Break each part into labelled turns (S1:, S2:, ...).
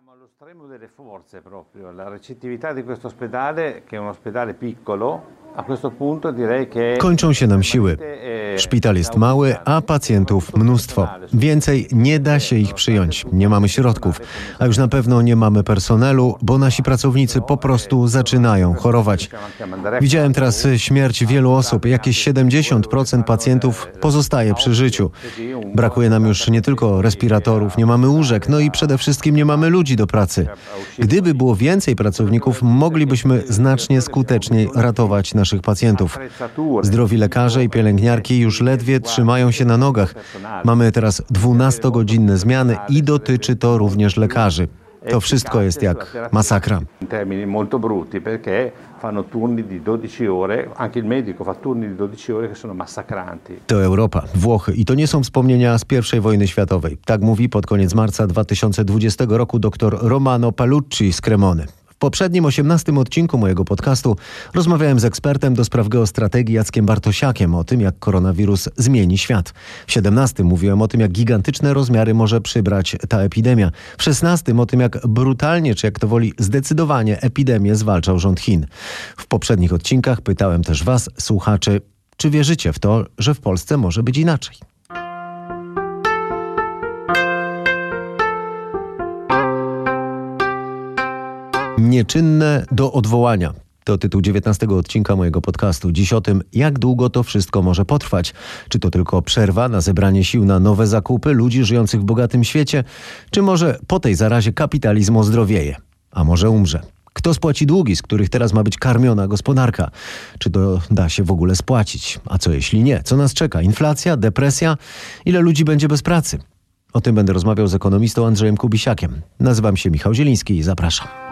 S1: Siamo allo stremo delle forze proprio, la recettività di questo ospedale, che è un ospedale piccolo, a questo punto direi che...
S2: Kończą się nam siły. Szpital jest mały, a pacjentów mnóstwo. Więcej nie da się ich przyjąć. Nie mamy środków, a już na pewno nie mamy personelu, bo nasi pracownicy po prostu zaczynają chorować. Widziałem teraz śmierć wielu osób. Jakieś 70% pacjentów pozostaje przy życiu. Brakuje nam już nie tylko respiratorów, nie mamy łóżek, no i przede wszystkim nie mamy ludzi do pracy. Gdyby było więcej pracowników, moglibyśmy znacznie skuteczniej ratować naszych pacjentów. Zdrowi lekarze i pielęgniarki już ledwie trzymają się na nogach. Mamy teraz 12-godzinne zmiany i dotyczy to również lekarzy. To wszystko jest jak masakra.
S1: Fanno turni di 12 ore, anche il medico fa turni di 12 ore che sono massacranti.
S2: To Europa, Włochy i to nie są wspomnienia z I wojny światowej. Tak mówi pod koniec marca 2020 roku dr Romano Palucci z Cremony. Poprzednim 18 odcinku mojego podcastu rozmawiałem z ekspertem do spraw geostrategii Jackiem Bartosiakiem o tym, jak koronawirus zmieni świat. W 17 mówiłem o tym, jak gigantyczne rozmiary może przybrać ta epidemia. W 16 o tym, jak brutalnie, czy jak to woli zdecydowanie epidemię zwalczał rząd Chin. W poprzednich odcinkach pytałem też was, słuchaczy, czy wierzycie w to, że w Polsce może być inaczej? Nieczynne do odwołania. To tytuł 19 odcinka mojego podcastu. Dziś o tym, jak długo to wszystko może potrwać. Czy to tylko przerwa na zebranie sił na nowe zakupy ludzi żyjących w bogatym świecie, czy może po tej zarazie kapitalizm ozdrowieje, a może umrze. Kto spłaci długi, z których teraz ma być karmiona gospodarka? Czy to da się w ogóle spłacić? A co jeśli nie? Co nas czeka? Inflacja? Depresja? Ile ludzi będzie bez pracy? O tym będę rozmawiał z ekonomistą Andrzejem Kubisiakiem. Nazywam się Michał Zieliński i zapraszam.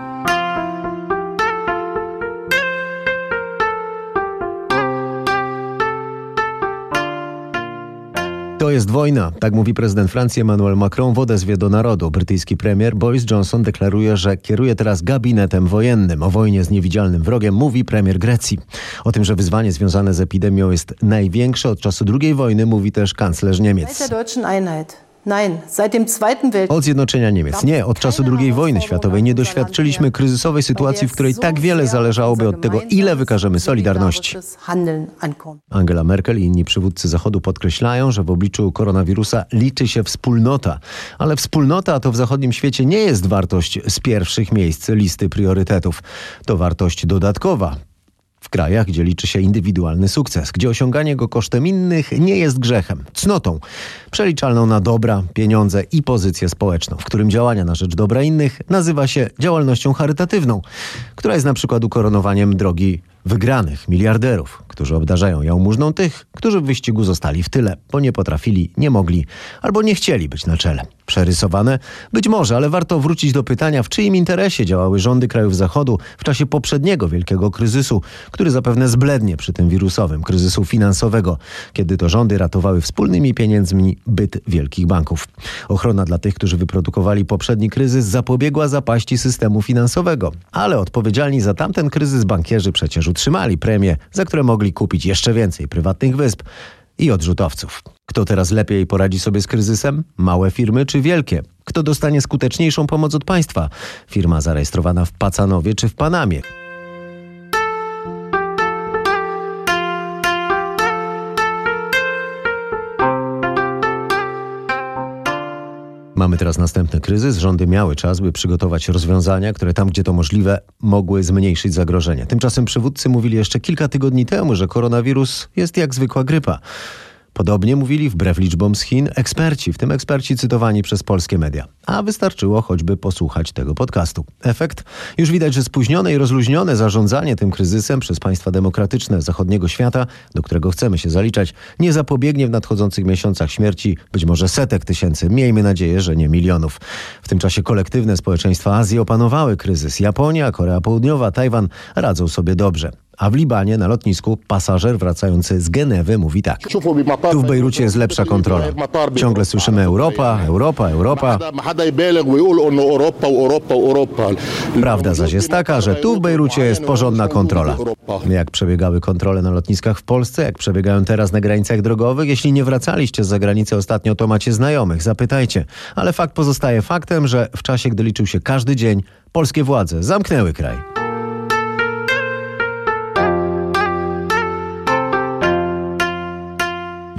S2: To jest wojna, tak mówi prezydent Francji Emmanuel Macron w odezwie do narodu. Brytyjski premier Boris Johnson deklaruje, że kieruje teraz gabinetem wojennym. O wojnie z niewidzialnym wrogiem mówi premier Grecji. O tym, że wyzwanie związane z epidemią jest największe od czasu II wojny, mówi też kanclerz Niemiec.
S3: Der deutschen Einheit. Nein, seit dem Zweiten Weltkrieg.
S2: Od zjednoczenia Niemiec. Nie, od czasu II wojny światowej nie doświadczyliśmy kryzysowej sytuacji, w której tak wiele zależałoby od tego, ile wykażemy solidarności. Angela Merkel i inni przywódcy Zachodu podkreślają, że w obliczu koronawirusa liczy się wspólnota. Ale wspólnota to w zachodnim świecie nie jest wartość z pierwszych miejsc listy priorytetów. To wartość dodatkowa. W krajach, gdzie liczy się indywidualny sukces, gdzie osiąganie go kosztem innych nie jest grzechem, cnotą, przeliczalną na dobra, pieniądze i pozycję społeczną, w którym działania na rzecz dobra innych nazywa się działalnością charytatywną, która jest na przykład ukoronowaniem drogi wygranych miliarderów, którzy obdarzają jałmużną tych, którzy w wyścigu zostali w tyle, bo nie potrafili, nie mogli albo nie chcieli być na czele. Przerysowane? Być może, ale warto wrócić do pytania, w czyim interesie działały rządy krajów Zachodu w czasie poprzedniego wielkiego kryzysu, który zapewne zblednie przy tym wirusowym, kryzysu finansowego, kiedy to rządy ratowały wspólnymi pieniędzmi byt wielkich banków. Ochrona dla tych, którzy wyprodukowali poprzedni kryzys, zapobiegła zapaści systemu finansowego, ale odpowiedzialni za tamten kryzys bankierzy przecież utrzymali premie, za które mogli kupić jeszcze więcej prywatnych wysp i odrzutowców. Kto teraz lepiej poradzi sobie z kryzysem? Małe firmy czy wielkie? Kto dostanie skuteczniejszą pomoc od państwa? Firma zarejestrowana w Pacanowie czy w Panamie? Mamy teraz następny kryzys. Rządy miały czas, by przygotować rozwiązania, które tam, gdzie to możliwe, mogły zmniejszyć zagrożenie. Tymczasem przywódcy mówili jeszcze kilka tygodni temu, że koronawirus jest jak zwykła grypa. Podobnie mówili wbrew liczbom z Chin eksperci, w tym eksperci cytowani przez polskie media. A wystarczyło choćby posłuchać tego podcastu. Efekt? Już widać, że spóźnione i rozluźnione zarządzanie tym kryzysem przez państwa demokratyczne zachodniego świata, do którego chcemy się zaliczać, nie zapobiegnie w nadchodzących miesiącach śmierci być może setek tysięcy, miejmy nadzieję, że nie milionów. W tym czasie kolektywne społeczeństwa Azji opanowały kryzys. Japonia, Korea Południowa, Tajwan radzą sobie dobrze. A w Libanie na lotnisku pasażer wracający z Genewy mówi tak. Tu w Bejrucie jest lepsza kontrola. Ciągle słyszymy Europa, Europa, Europa. Prawda zaś jest taka, że tu w Bejrucie jest porządna kontrola. Jak przebiegały kontrole na lotniskach w Polsce, jak przebiegają teraz na granicach drogowych? Jeśli nie wracaliście z zagranicy ostatnio, to macie znajomych, zapytajcie. Ale fakt pozostaje faktem, że w czasie, gdy liczył się każdy dzień, polskie władze zamknęły kraj.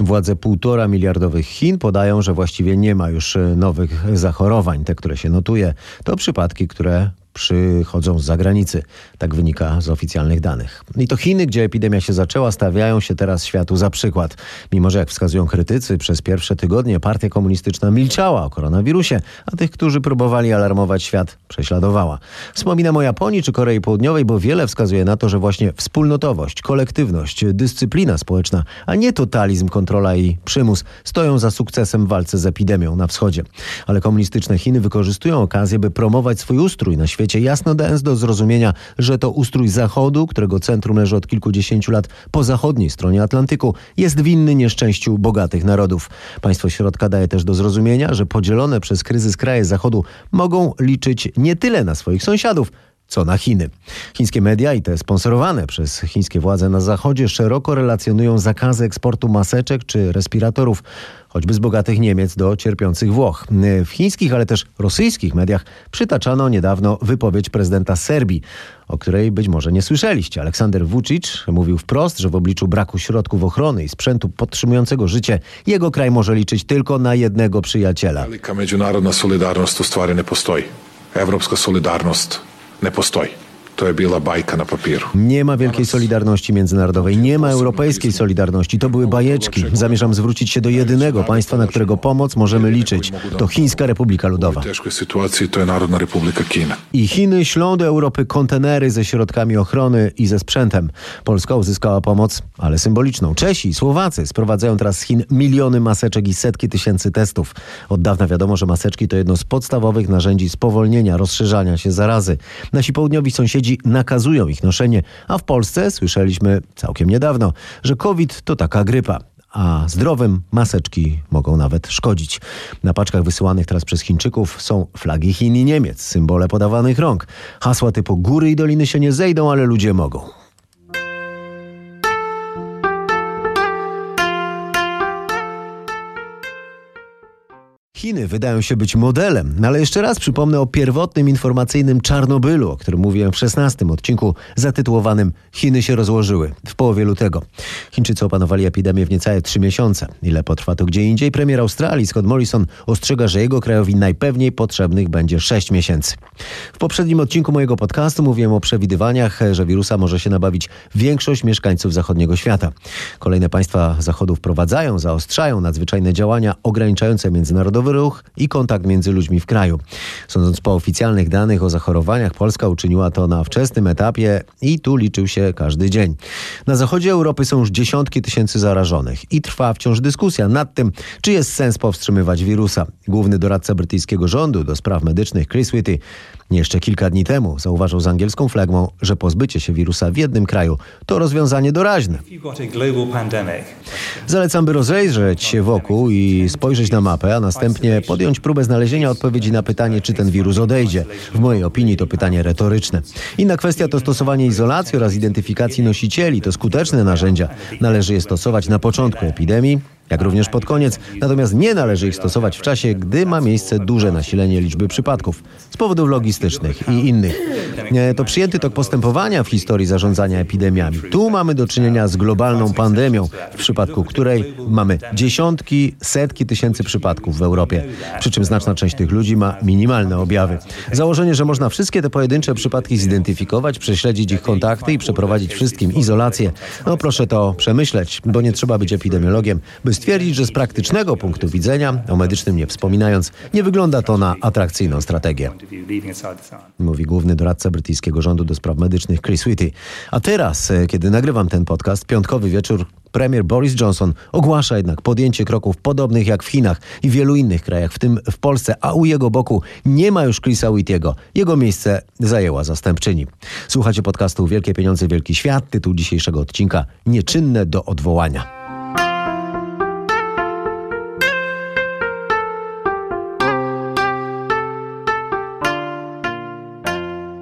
S2: Władze półtora miliardowych Chin podają, że właściwie nie ma już e, nowych zachorowań. Te, które się notuje, to przypadki, które przychodzą z zagranicy. Tak wynika z oficjalnych danych. I to Chiny, gdzie epidemia się zaczęła, stawiają się teraz światu za przykład. Mimo, że jak wskazują krytycy, przez pierwsze tygodnie partia komunistyczna milczała o koronawirusie, a tych, którzy próbowali alarmować świat, prześladowała. Wspominam o Japonii czy Korei Południowej, bo wiele wskazuje na to, że właśnie wspólnotowość, kolektywność, dyscyplina społeczna, a nie totalizm, kontrola i przymus stoją za sukcesem w walce z epidemią na wschodzie. Ale komunistyczne Chiny wykorzystują okazję, by promować swój ustrój na świecie świecie, jasno dając do zrozumienia, że to ustrój Zachodu, którego centrum leży od kilkudziesięciu lat po zachodniej stronie Atlantyku, jest winny nieszczęściu bogatych narodów. Państwo środka daje też do zrozumienia, że podzielone przez kryzys kraje Zachodu mogą liczyć nie tyle na swoich sąsiadów, co na Chiny. Chińskie media i te sponsorowane przez chińskie władze na Zachodzie szeroko relacjonują zakazy eksportu maseczek czy respiratorów choćby z bogatych Niemiec do cierpiących Włoch. W chińskich, ale też rosyjskich mediach przytaczano niedawno wypowiedź prezydenta Serbii, o której być może nie słyszeliście. Aleksander Vucic mówił wprost, że w obliczu braku środków ochrony i sprzętu podtrzymującego życie, jego kraj może liczyć tylko na jednego przyjaciela.
S4: Wielka międzynarodna solidarność u stvari nie postoi. Europejska solidarność ne postoji. To je bajka na papieru.
S2: Nie ma wielkiej solidarności międzynarodowej, nie ma europejskiej solidarności. To były bajeczki. Zamierzam zwrócić się do jedynego państwa, na którego pomoc możemy liczyć. To Chińska Republika Ludowa.
S4: Sytuacji to jest Narodna Republika China.
S2: I Chiny ślą do Europy kontenery ze środkami ochrony i ze sprzętem. Polska uzyskała pomoc, ale symboliczną. Czesi i Słowacy sprowadzają teraz z Chin miliony maseczek i setki tysięcy testów. Od dawna wiadomo, że maseczki to jedno z podstawowych narzędzi spowolnienia, rozszerzania się zarazy. Nasi południowi sąsiedzi nakazują ich noszenie, a w Polsce słyszeliśmy całkiem niedawno, że COVID to taka grypa a zdrowym maseczki mogą nawet szkodzić. Na paczkach wysyłanych teraz przez Chińczyków są flagi Chin i Niemiec, symbole podawanych rąk. Hasła typu góry i doliny się nie zejdą, ale ludzie mogą. Chiny wydają się być modelem, no ale jeszcze raz przypomnę o pierwotnym informacyjnym Czarnobylu, o którym mówiłem w 16 odcinku zatytułowanym Chiny się rozłożyły w połowie lutego. Chińczycy opanowali epidemię w niecałe trzy miesiące. Ile potrwa to gdzie indziej? Premier Australii Scott Morrison ostrzega, że jego krajowi najpewniej potrzebnych będzie 6 miesięcy. W poprzednim odcinku mojego podcastu mówiłem o przewidywaniach, że wirusa może się nabawić większość mieszkańców zachodniego świata. Kolejne państwa zachodu wprowadzają, zaostrzają nadzwyczajne działania ograniczające międzynarodowy ruch i kontakt między ludźmi w kraju. Sądząc po oficjalnych danych o zachorowaniach, Polska uczyniła to na wczesnym etapie i tu liczył się każdy dzień. Na zachodzie Europy są już dziesiątki tysięcy zarażonych i trwa wciąż dyskusja nad tym, czy jest sens powstrzymywać wirusa. Główny doradca brytyjskiego rządu do spraw medycznych Chris Whitty jeszcze kilka dni temu zauważył z angielską flegmą, że pozbycie się wirusa w jednym kraju to rozwiązanie doraźne. Zalecam, by rozejrzeć się wokół i spojrzeć na mapę, a następnie podjąć próbę znalezienia odpowiedzi na pytanie, czy ten wirus odejdzie. W mojej opinii to pytanie retoryczne. Inna kwestia to stosowanie izolacji oraz identyfikacji nosicieli. To skuteczne narzędzia. Należy je stosować na początku epidemii, jak również pod koniec, natomiast nie należy ich stosować w czasie, gdy ma miejsce duże nasilenie liczby przypadków z powodów logistycznych i innych. To przyjęty tok postępowania w historii zarządzania epidemiami. Tu mamy do czynienia z globalną pandemią, w przypadku której mamy dziesiątki, setki tysięcy przypadków w Europie, przy czym znaczna część tych ludzi ma minimalne objawy. Założenie, że można wszystkie te pojedyncze przypadki zidentyfikować, prześledzić ich kontakty i przeprowadzić wszystkim izolację, no proszę to przemyśleć, bo nie trzeba być epidemiologiem, by stwierdzić, że z praktycznego punktu widzenia, o medycznym nie wspominając, nie wygląda to na atrakcyjną strategię. Mówi główny doradca brytyjskiego rządu do spraw medycznych Chris Whitty. A teraz, e, kiedy nagrywam ten podcast, piątkowy wieczór, Premier Boris Johnson ogłasza jednak podjęcie kroków podobnych jak w Chinach i wielu innych krajach, w tym w Polsce, a u jego boku nie ma już Chrisa Whittiego. Jego miejsce zajęła zastępczyni. Słuchacie podcastu Wielkie Pieniądze, Wielki Świat. Tytuł dzisiejszego odcinka Nieczynne do odwołania.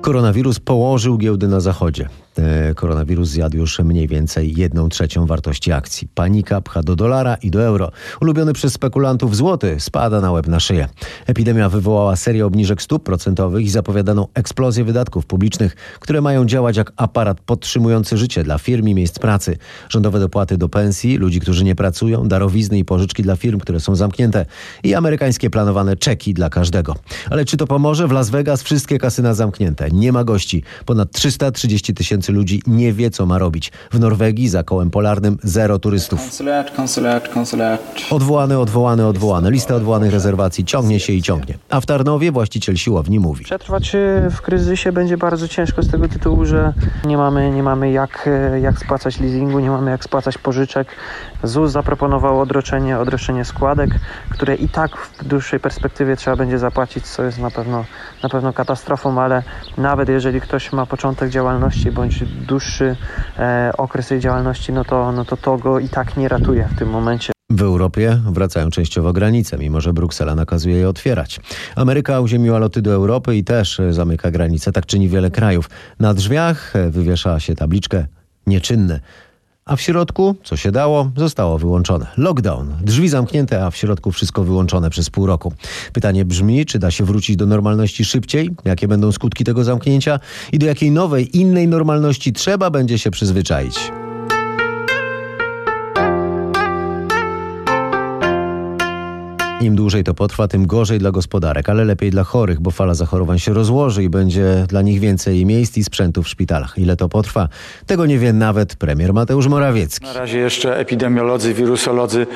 S2: Koronawirus położył giełdy na zachodzie. E, koronawirus zjadł już mniej więcej jedną trzecią wartości akcji. Panika pcha do dolara i do euro. Ulubiony przez spekulantów złoty spada na łeb na szyję. Epidemia wywołała serię obniżek stóp procentowych i zapowiadaną eksplozję wydatków publicznych, które mają działać jak aparat podtrzymujący życie dla firm i miejsc pracy. Rządowe dopłaty do pensji, ludzi, którzy nie pracują, darowizny i pożyczki dla firm, które są zamknięte i amerykańskie planowane czeki dla każdego. Ale czy to pomoże? W Las Vegas wszystkie kasyna zamknięte. Nie ma gości. Ponad 330 tysięcy tysięcy ludzi nie wie, co ma robić. W Norwegii za kołem polarnym zero turystów.
S5: Konsulat, konsulat, konsulat.
S2: Odwołane, odwołane, odwołane. Lista odwołanych rezerwacji ciągnie się i ciągnie. A w Tarnowie właściciel siłowni mówi.
S6: Przetrwać e, w kryzysie będzie bardzo ciężko z tego tytułu, że nie mamy, nie mamy jak, e, jak spłacać leasingu, nie mamy jak spłacać pożyczek. ZUS zaproponował odroczenie, odroczenie składek, które i tak w dłuższej perspektywie trzeba będzie zapłacić, co jest na pewno, na pewno katastrofą, ale nawet jeżeli ktoś ma początek działalności bądź dłuższy e, okres jej działalności, no to, no to to go i tak nie ratuje w tym momencie.
S2: W Europie wracają częściowo granice, mimo że Bruksela nakazuje je otwierać. Ameryka uziemiła loty do Europy i też zamyka granice. Tak czyni wiele krajów. Na drzwiach wywiesza się tabliczkę nieczynne a w środku, co się dało, zostało wyłączone. Lockdown, drzwi zamknięte, a w środku wszystko wyłączone przez pół roku. Pytanie brzmi, czy da się wrócić do normalności szybciej? Jakie będą skutki tego zamknięcia? I do jakiej nowej, innej normalności trzeba będzie się przyzwyczaić? Im dłużej to potrwa, tym gorzej dla gospodarek, ale lepiej dla chorych, bo fala zachorowań się rozłoży i będzie dla nich więcej miejsc i sprzętu w szpitalach. Ile to potrwa? Tego nie wie nawet premier Mateusz Morawiecki.
S7: Na razie jeszcze epidemiolodzy, wirusolodzy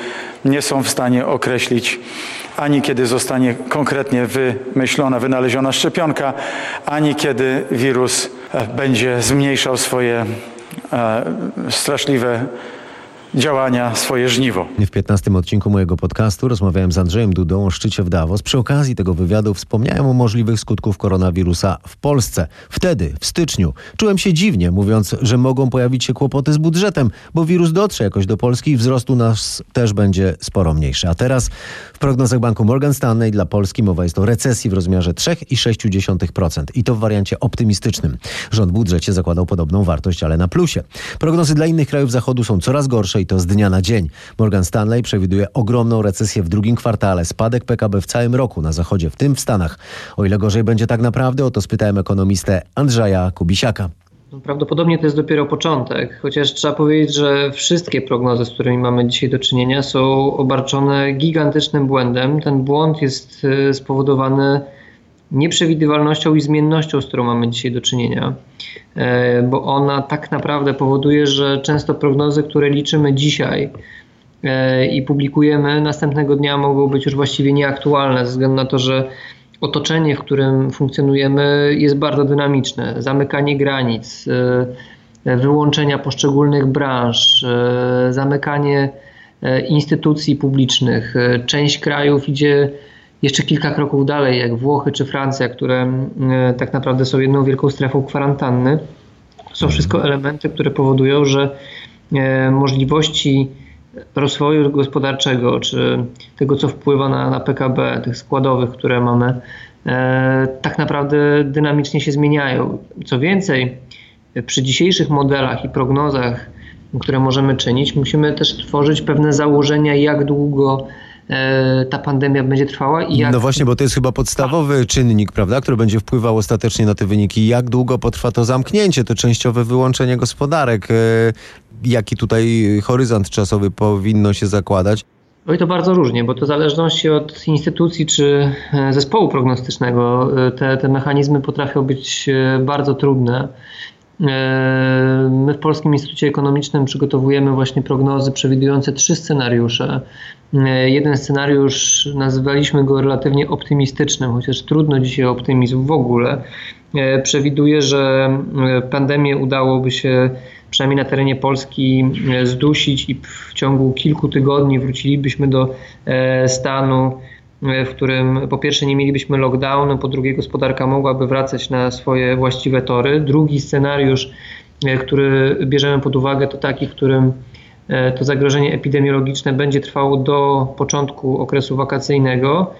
S7: nie są w stanie określić ani kiedy zostanie konkretnie wymyślona, wynaleziona szczepionka, ani kiedy wirus e, będzie zmniejszał swoje e, straszliwe działania swoje żniwo.
S2: W 15 odcinku mojego podcastu rozmawiałem z Andrzejem Dudą o szczycie w Davos. Przy okazji tego wywiadu wspomniałem o możliwych skutków koronawirusa w Polsce. Wtedy, w styczniu, czułem się dziwnie, mówiąc, że mogą pojawić się kłopoty z budżetem, bo wirus dotrze jakoś do Polski i wzrostu nas też będzie sporo mniejszy. A teraz prognozach banku Morgan Stanley dla Polski mowa jest o recesji w rozmiarze 3,6% i to w wariancie optymistycznym. Rząd w budżecie zakładał podobną wartość, ale na plusie. Prognozy dla innych krajów Zachodu są coraz gorsze i to z dnia na dzień. Morgan Stanley przewiduje ogromną recesję w drugim kwartale, spadek PKB w całym roku na zachodzie, w tym w Stanach. O ile gorzej będzie tak naprawdę, o to spytałem ekonomistę Andrzeja Kubisiaka.
S8: Prawdopodobnie to jest dopiero początek, chociaż trzeba powiedzieć, że wszystkie prognozy, z którymi mamy dzisiaj do czynienia, są obarczone gigantycznym błędem. Ten błąd jest e, spowodowany nieprzewidywalnością i zmiennością, z którą mamy dzisiaj do czynienia, e, bo ona tak naprawdę powoduje, że często prognozy, które liczymy dzisiaj e, i publikujemy, następnego dnia mogą być już właściwie nieaktualne, ze względu na to, że otoczenie, w którym funkcjonujemy, jest bardzo dynamiczne. Zamykanie granic, e, wyłączenia poszczególnych branż, zamykanie instytucji publicznych. Część krajów idzie jeszcze kilka kroków dalej, jak Włochy czy Francja, które e, tak naprawdę są jedną wielką strefą kwarantanny. To są wszystko elementy, które powodują, że e, możliwości rozwoju gospodarczego, czy tego, co wpływa na, na PKB, tych składowych, które mamy, e, tak naprawdę dynamicznie się zmieniają. Co więcej, przy dzisiejszych modelach i prognozach, które możemy czynić, musimy też tworzyć pewne założenia, jak długo ta pandemia będzie trwała. I jak...
S2: No właśnie, bo to jest chyba podstawowy czynnik, prawda, który będzie wpływał ostatecznie na te wyniki. Jak długo potrwa to zamknięcie, to częściowe wyłączenie gospodarek? E, jaki tutaj horyzont czasowy powinno się zakładać?
S8: No i to bardzo różnie, bo to w zależności od instytucji czy e, zespołu prognostycznego te, te mechanizmy potrafią być bardzo trudne. My w Polskim Instytucie Ekonomicznym przygotowujemy właśnie prognozy przewidujące trzy scenariusze. Jeden scenariusz nazywaliśmy go relatywnie optymistycznym, chociaż trudno dzisiaj optymizm w ogóle. Przewiduje, że pandemię udałoby się przynajmniej na terenie Polski zdusić i w ciągu kilku tygodni wrócilibyśmy do stanu w którym po pierwsze nie mielibyśmy lockdownu, po drugie gospodarka mogłaby wracać na swoje właściwe tory. Drugi scenariusz, e, który bierzemy pod uwagę, to taki, w którym e, to zagrożenie epidemiologiczne będzie trwało do początku okresu wakacyjnego,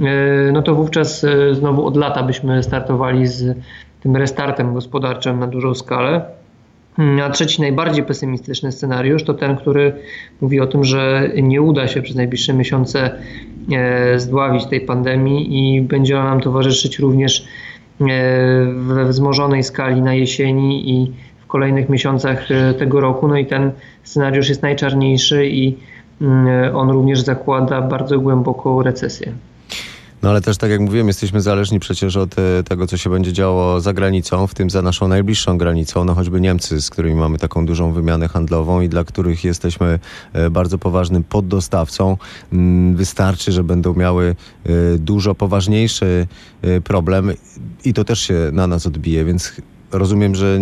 S8: e, no to wówczas znowu od lata byśmy startowali z tym restartem gospodarczym na dużą skalę. A trzeci, najbardziej pesymistyczny scenariusz to ten, który mówi o tym, że nie uda się przez najbliższe miesiące e, zdławić tej pandemii i będzie ona nam towarzyszyć również e, we wzmożonej skali na jesieni i w kolejnych miesiącach e, tego roku. No i ten scenariusz jest najczarniejszy i mm, on również zakłada bardzo głęboką recesję.
S2: No ale też tak jak mówiłem, jesteśmy zależni przecież od e, tego, co się będzie działo za granicą, w tym za naszą najbliższą granicą, no choćby Niemcy, z którymi mamy taką dużą wymianę handlową i dla których jesteśmy e, bardzo poważnym poddostawcą. Mm, wystarczy, że będą miały e, dużo poważniejszy problem i to też się na nas odbije, więc rozumiem, że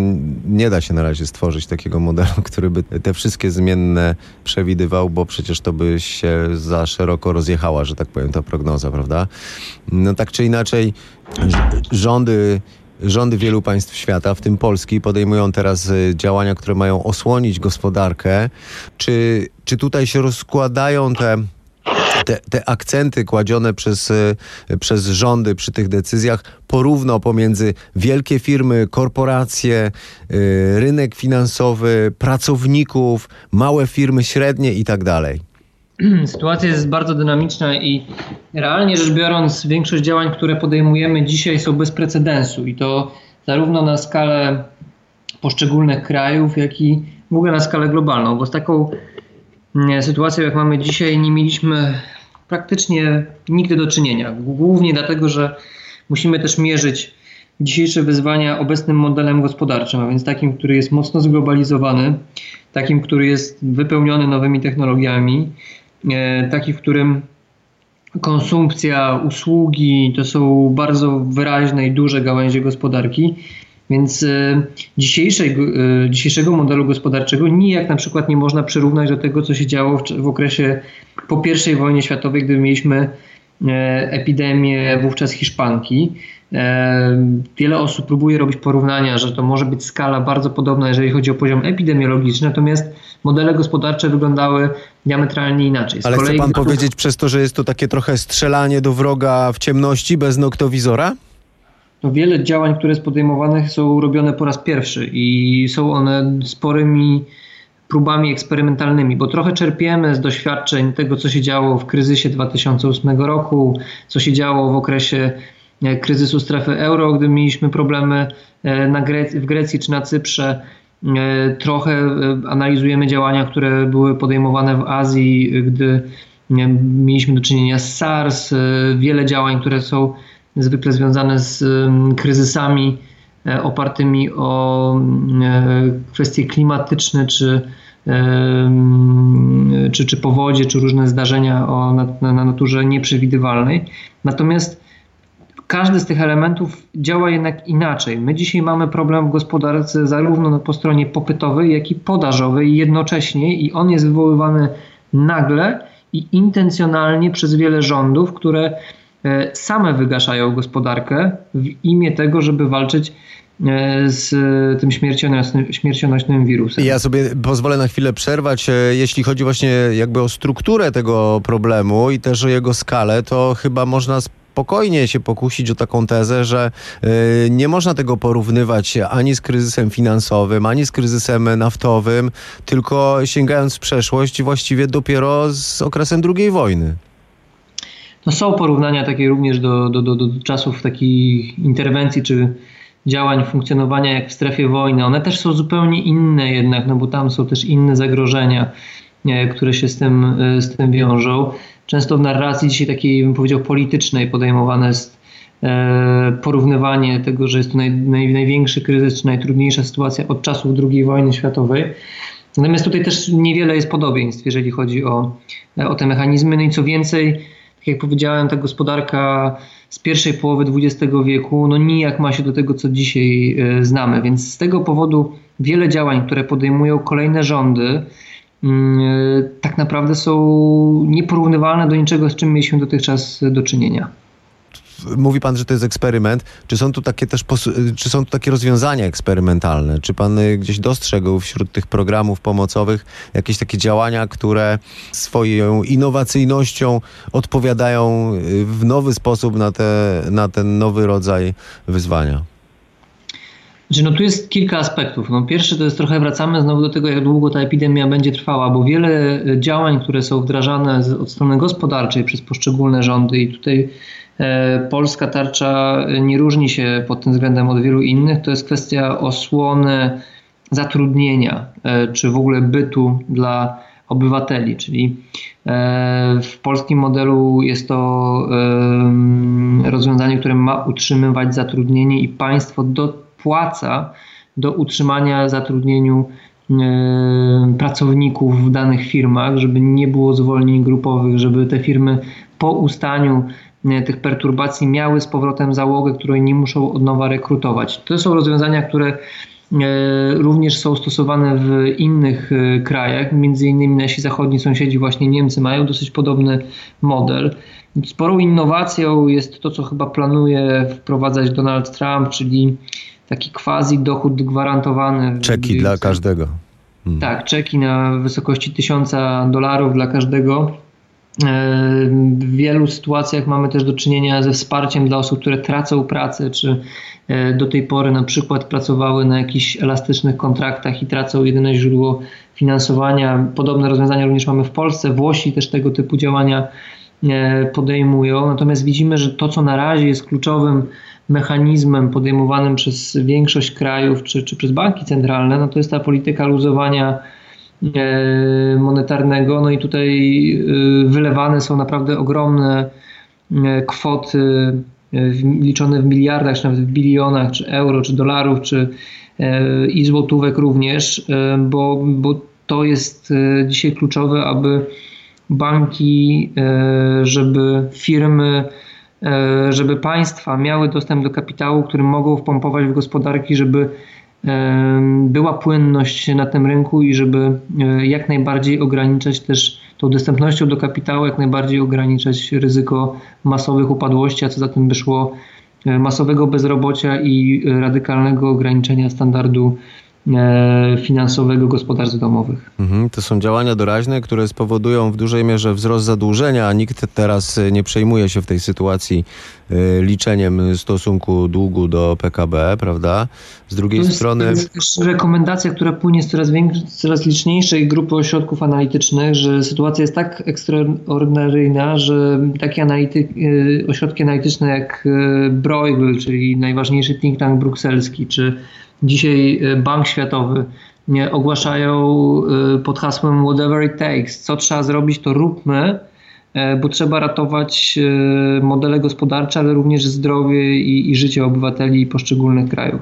S2: nie da się na razie stworzyć takiego modelu, który by te wszystkie zmienne przewidywał, bo przecież to by się za szeroko rozjechała, że tak powiem, ta prognoza, prawda? No tak czy inaczej, rządy rządy wielu państw świata, w tym Polski, podejmują teraz y, działania, które mają osłonić gospodarkę. Czy, czy tutaj się rozkładają te te, te akcenty kładzione przez, e, przez rządy przy tych decyzjach porówno pomiędzy wielkie firmy, korporacje, e, rynek finansowy, pracowników, małe firmy, średnie i tak dalej?
S8: Sytuacja jest bardzo dynamiczna i realnie rzecz biorąc, większość działań, które podejmujemy dzisiaj, są bez precedensu i to zarówno na skalę poszczególnych krajów, jak i w ogóle na skalę globalną, bo z taką sytuacją, jak mamy dzisiaj, nie mieliśmy praktycznie nigdy do czynienia. Głównie dlatego, że musimy też mierzyć dzisiejsze wyzwania obecnym modelem gospodarczym, a więc takim, który jest mocno zglobalizowany, takim, który jest wypełniony nowymi technologiami, e, taki, w którym konsumpcja, usługi to są bardzo wyraźne i duże gałęzie gospodarki więc e, dzisiejszego, e, dzisiejszego modelu gospodarczego nijak na przykład nie można przyrównać do tego, co się działo w, w okresie po I wojnie światowej, gdy mieliśmy e, epidemię wówczas hiszpanki. Wiele osób próbuje robić porównania, że to może być skala bardzo podobna, jeżeli chodzi o poziom epidemiologiczny, natomiast modele gospodarcze wyglądały diametralnie inaczej.
S2: Z Ale kolei... chce pan powiedzieć przez to, że jest to takie trochę strzelanie do wroga w ciemności bez noktowizora?
S8: No wiele działań, które jest podejmowanych są robione po raz pierwszy i są one sporymi próbami eksperymentalnymi, bo trochę czerpiemy z doświadczeń tego, co się działo w kryzysie 2008 roku, co się działo w okresie e, kryzysu strefy euro, gdy mieliśmy problemy e, w Grecji czy na Cyprze. E, trochę analizujemy działania, które były podejmowane w Azji, gdy mieliśmy do czynienia z SARS, wiele działań, które są zwykle związane z kryzysami e, opartymi o e, kwestie klimatyczne czy, czy, czy powodzie, czy różne zdarzenia o, na, na naturze nieprzewidywalnej. Natomiast każdy z tych elementów działa jednak inaczej. My dzisiaj mamy problem w gospodarce zarówno po stronie popytowej, jak i podażowej jednocześnie i on jest wywoływany nagle i intencjonalnie przez wiele rządów, które same wygaszają gospodarkę w imię tego, żeby walczyć e, z tym śmiercionośnym, śmiercionośnym wirusem.
S2: Ja sobie pozwolę na chwilę przerwać. E, jeśli chodzi właśnie jakby o strukturę tego problemu i też o jego skalę, to chyba można spokojnie się pokusić o taką tezę, że nie można tego porównywać ani z kryzysem finansowym, ani z kryzysem naftowym, tylko sięgając w przeszłość właściwie dopiero z okresem II wojny.
S8: No są porównania takie również do, do, do, do czasów takich interwencji czy działań funkcjonowania jak w strefie wojny. One też są zupełnie inne jednak, no bo tam są też inne zagrożenia, które się z tym, e, z tym wiążą. Często w narracji dzisiaj takiej, bym powiedział, politycznej podejmowane jest porównywanie tego, że jest to naj, naj, największy kryzys czy najtrudniejsza sytuacja od czasów II wojny światowej. Natomiast tutaj też niewiele jest podobieństw, jeżeli chodzi o, o te mechanizmy. No i co więcej, tak jak powiedziałem, ta gospodarka z pierwszej połowy XX wieku no nijak ma się do tego, co dzisiaj znamy. Więc z tego powodu wiele działań, które podejmują kolejne rządy, mm, tak naprawdę są nieporównywalne do niczego, z czym mieliśmy dotychczas do czynienia
S2: mówi pan, że to jest eksperyment. Czy są tu takie też czy są tu takie rozwiązania eksperymentalne? Czy pan y, gdzieś dostrzegł wśród tych programów pomocowych jakieś takie działania, które swoją innowacyjnością odpowiadają y, w nowy sposób na, te, na ten nowy rodzaj wyzwania?
S8: Znaczy, no tu jest kilka aspektów. No pierwszy to jest trochę wracamy znowu do tego, jak długo ta epidemia będzie trwała, bo wiele działań, które są wdrażane od strony gospodarczej przez poszczególne rządy i tutaj polska tarcza nie różni się pod tym względem od wielu innych. To jest kwestia osłony zatrudnienia e, czy w ogóle bytu dla obywateli, czyli e, w polskim modelu jest to rozwiązanie, które ma utrzymywać zatrudnienie i państwo dopłaca do utrzymania zatrudnieniu pracowników w danych firmach, żeby nie było zwolnień grupowych, żeby te firmy po ustaniu E, tych perturbacji miały z powrotem załogę, której nie muszą od nowa rekrutować. To są rozwiązania, które e, również są stosowane w innych e, krajach, między innymi nasi zachodni sąsiedzi, właśnie Niemcy, mają dosyć podobny model. Sporą innowacją jest to, co chyba planuje wprowadzać Donald Trump, czyli taki quasi dochód gwarantowany.
S2: Czeki dla każdego.
S8: Hmm. Tak, czeki na wysokości 1000 dolarów dla każdego w wielu sytuacjach mamy też do czynienia ze wsparciem dla osób, które tracą pracę, czy e, do tej pory na przykład pracowały na jakichś elastycznych kontraktach i tracą jedyne źródło finansowania. Podobne rozwiązania również mamy w Polsce. Włosi też tego typu działania e, podejmują. Natomiast widzimy, że to, co na razie jest kluczowym mechanizmem podejmowanym przez większość krajów czy, czy przez banki centralne, no to jest ta polityka luzowania E, monetarnego. No i tutaj e, wylewane są naprawdę ogromne e, kwoty liczone w miliardach, czy nawet w bilionach, czy euro, czy dolarów, czy i złotówek również, bo, bo to jest dzisiaj kluczowe, aby banki, żeby firmy, żeby państwa miały dostęp do kapitału, który mogą wpompować w gospodarki, żeby była płynność na tym rynku i żeby e, jak najbardziej ograniczać też tą dostępnością do kapitału, jak najbardziej ograniczać ryzyko masowych upadłości, a co za tym by szło e, masowego bezrobocia i radykalnego ograniczenia standardu E, finansowego gospodarstw domowych.
S2: Mhm, to są działania doraźne, które spowodują w dużej mierze wzrost zadłużenia, a nikt teraz nie przejmuje się w tej sytuacji e, liczeniem stosunku długu do PKB, prawda?
S8: Z drugiej to jest, strony... To jest też rekomendacja, która płynie z coraz, większej, coraz liczniejszej grupy ośrodków analitycznych, że sytuacja jest tak ekstraordynaryjna, że takie analityk, e, ośrodki analityczne jak Bruegel, czyli najważniejszy think tank brukselski, czy Dzisiaj y, Bank Światowy nie, ogłaszają y, pod hasłem whatever it takes. Co trzeba zrobić, to róbmy, y, bo trzeba ratować modele gospodarcze, ale również zdrowie i, i życie obywateli poszczególnych krajów.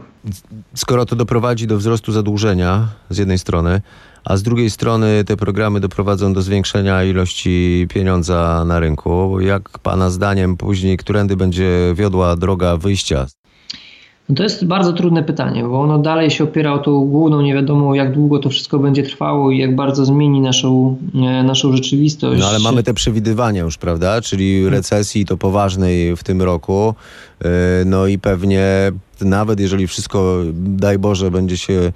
S2: Skoro to doprowadzi do wzrostu zadłużenia z jednej strony, a z drugiej strony te programy doprowadzą do zwiększenia ilości pieniądza na rynku. Jak Pana zdaniem później, którędy będzie wiodła droga wyjścia
S8: no to jest bardzo trudne pytanie, bo ono dalej się opiera o tą główną niewiadomą, jak długo to wszystko będzie trwało i jak bardzo zmieni naszą, e, naszą rzeczywistość.
S2: No ale mamy te przewidywania już, prawda? Czyli recesji to poważnej w tym roku. E, no i pewnie nawet jeżeli wszystko, daj Boże, będzie się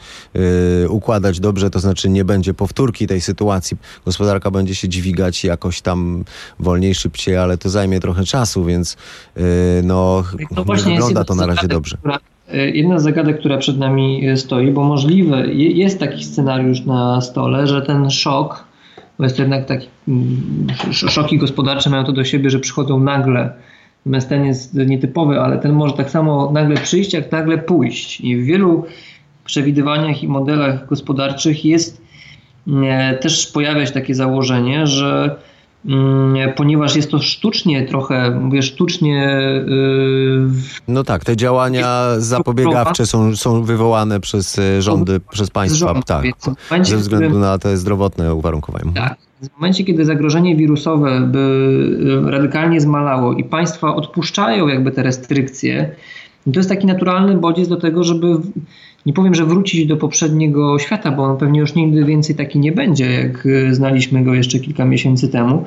S2: y, układać dobrze, to znaczy nie będzie powtórki tej sytuacji. Gospodarka będzie się dźwigać jakoś tam wolniej, szybciej, ale to zajmie trochę czasu, więc y, no, no nie wygląda to na razie dobrze.
S8: Która, y, jedna z zagadek, która przed nami stoi, bo możliwe, jest taki scenariusz na stole, że ten szok, bo jest to jednak taki, mm, szoki gospodarcze mają to do siebie, że przychodzą nagle, Natomiast ten jest nietypowy, ale ten może tak samo nagle przyjść, jak nagle pójść. I w wielu przewidywaniach i modelach gospodarczych jest e, też pojawia się takie założenie, że mm, ponieważ jest to sztucznie trochę, mówię sztucznie. Yy,
S2: no tak, te działania zapobiegawcze są, są wywołane przez e, rządy, przez państwa, rząd, tak, ze względu na te zdrowotne uwarunkowania.
S8: Tak. W momencie, kiedy zagrożenie wirusowe by e, radykalnie zmalało i państwa odpuszczają jakby te restrykcje, to jest taki naturalny bodziec do tego, żeby nie powiem, że wrócić do poprzedniego świata, bo on pewnie już nigdy więcej taki nie będzie, jak e, znaliśmy go jeszcze kilka miesięcy temu,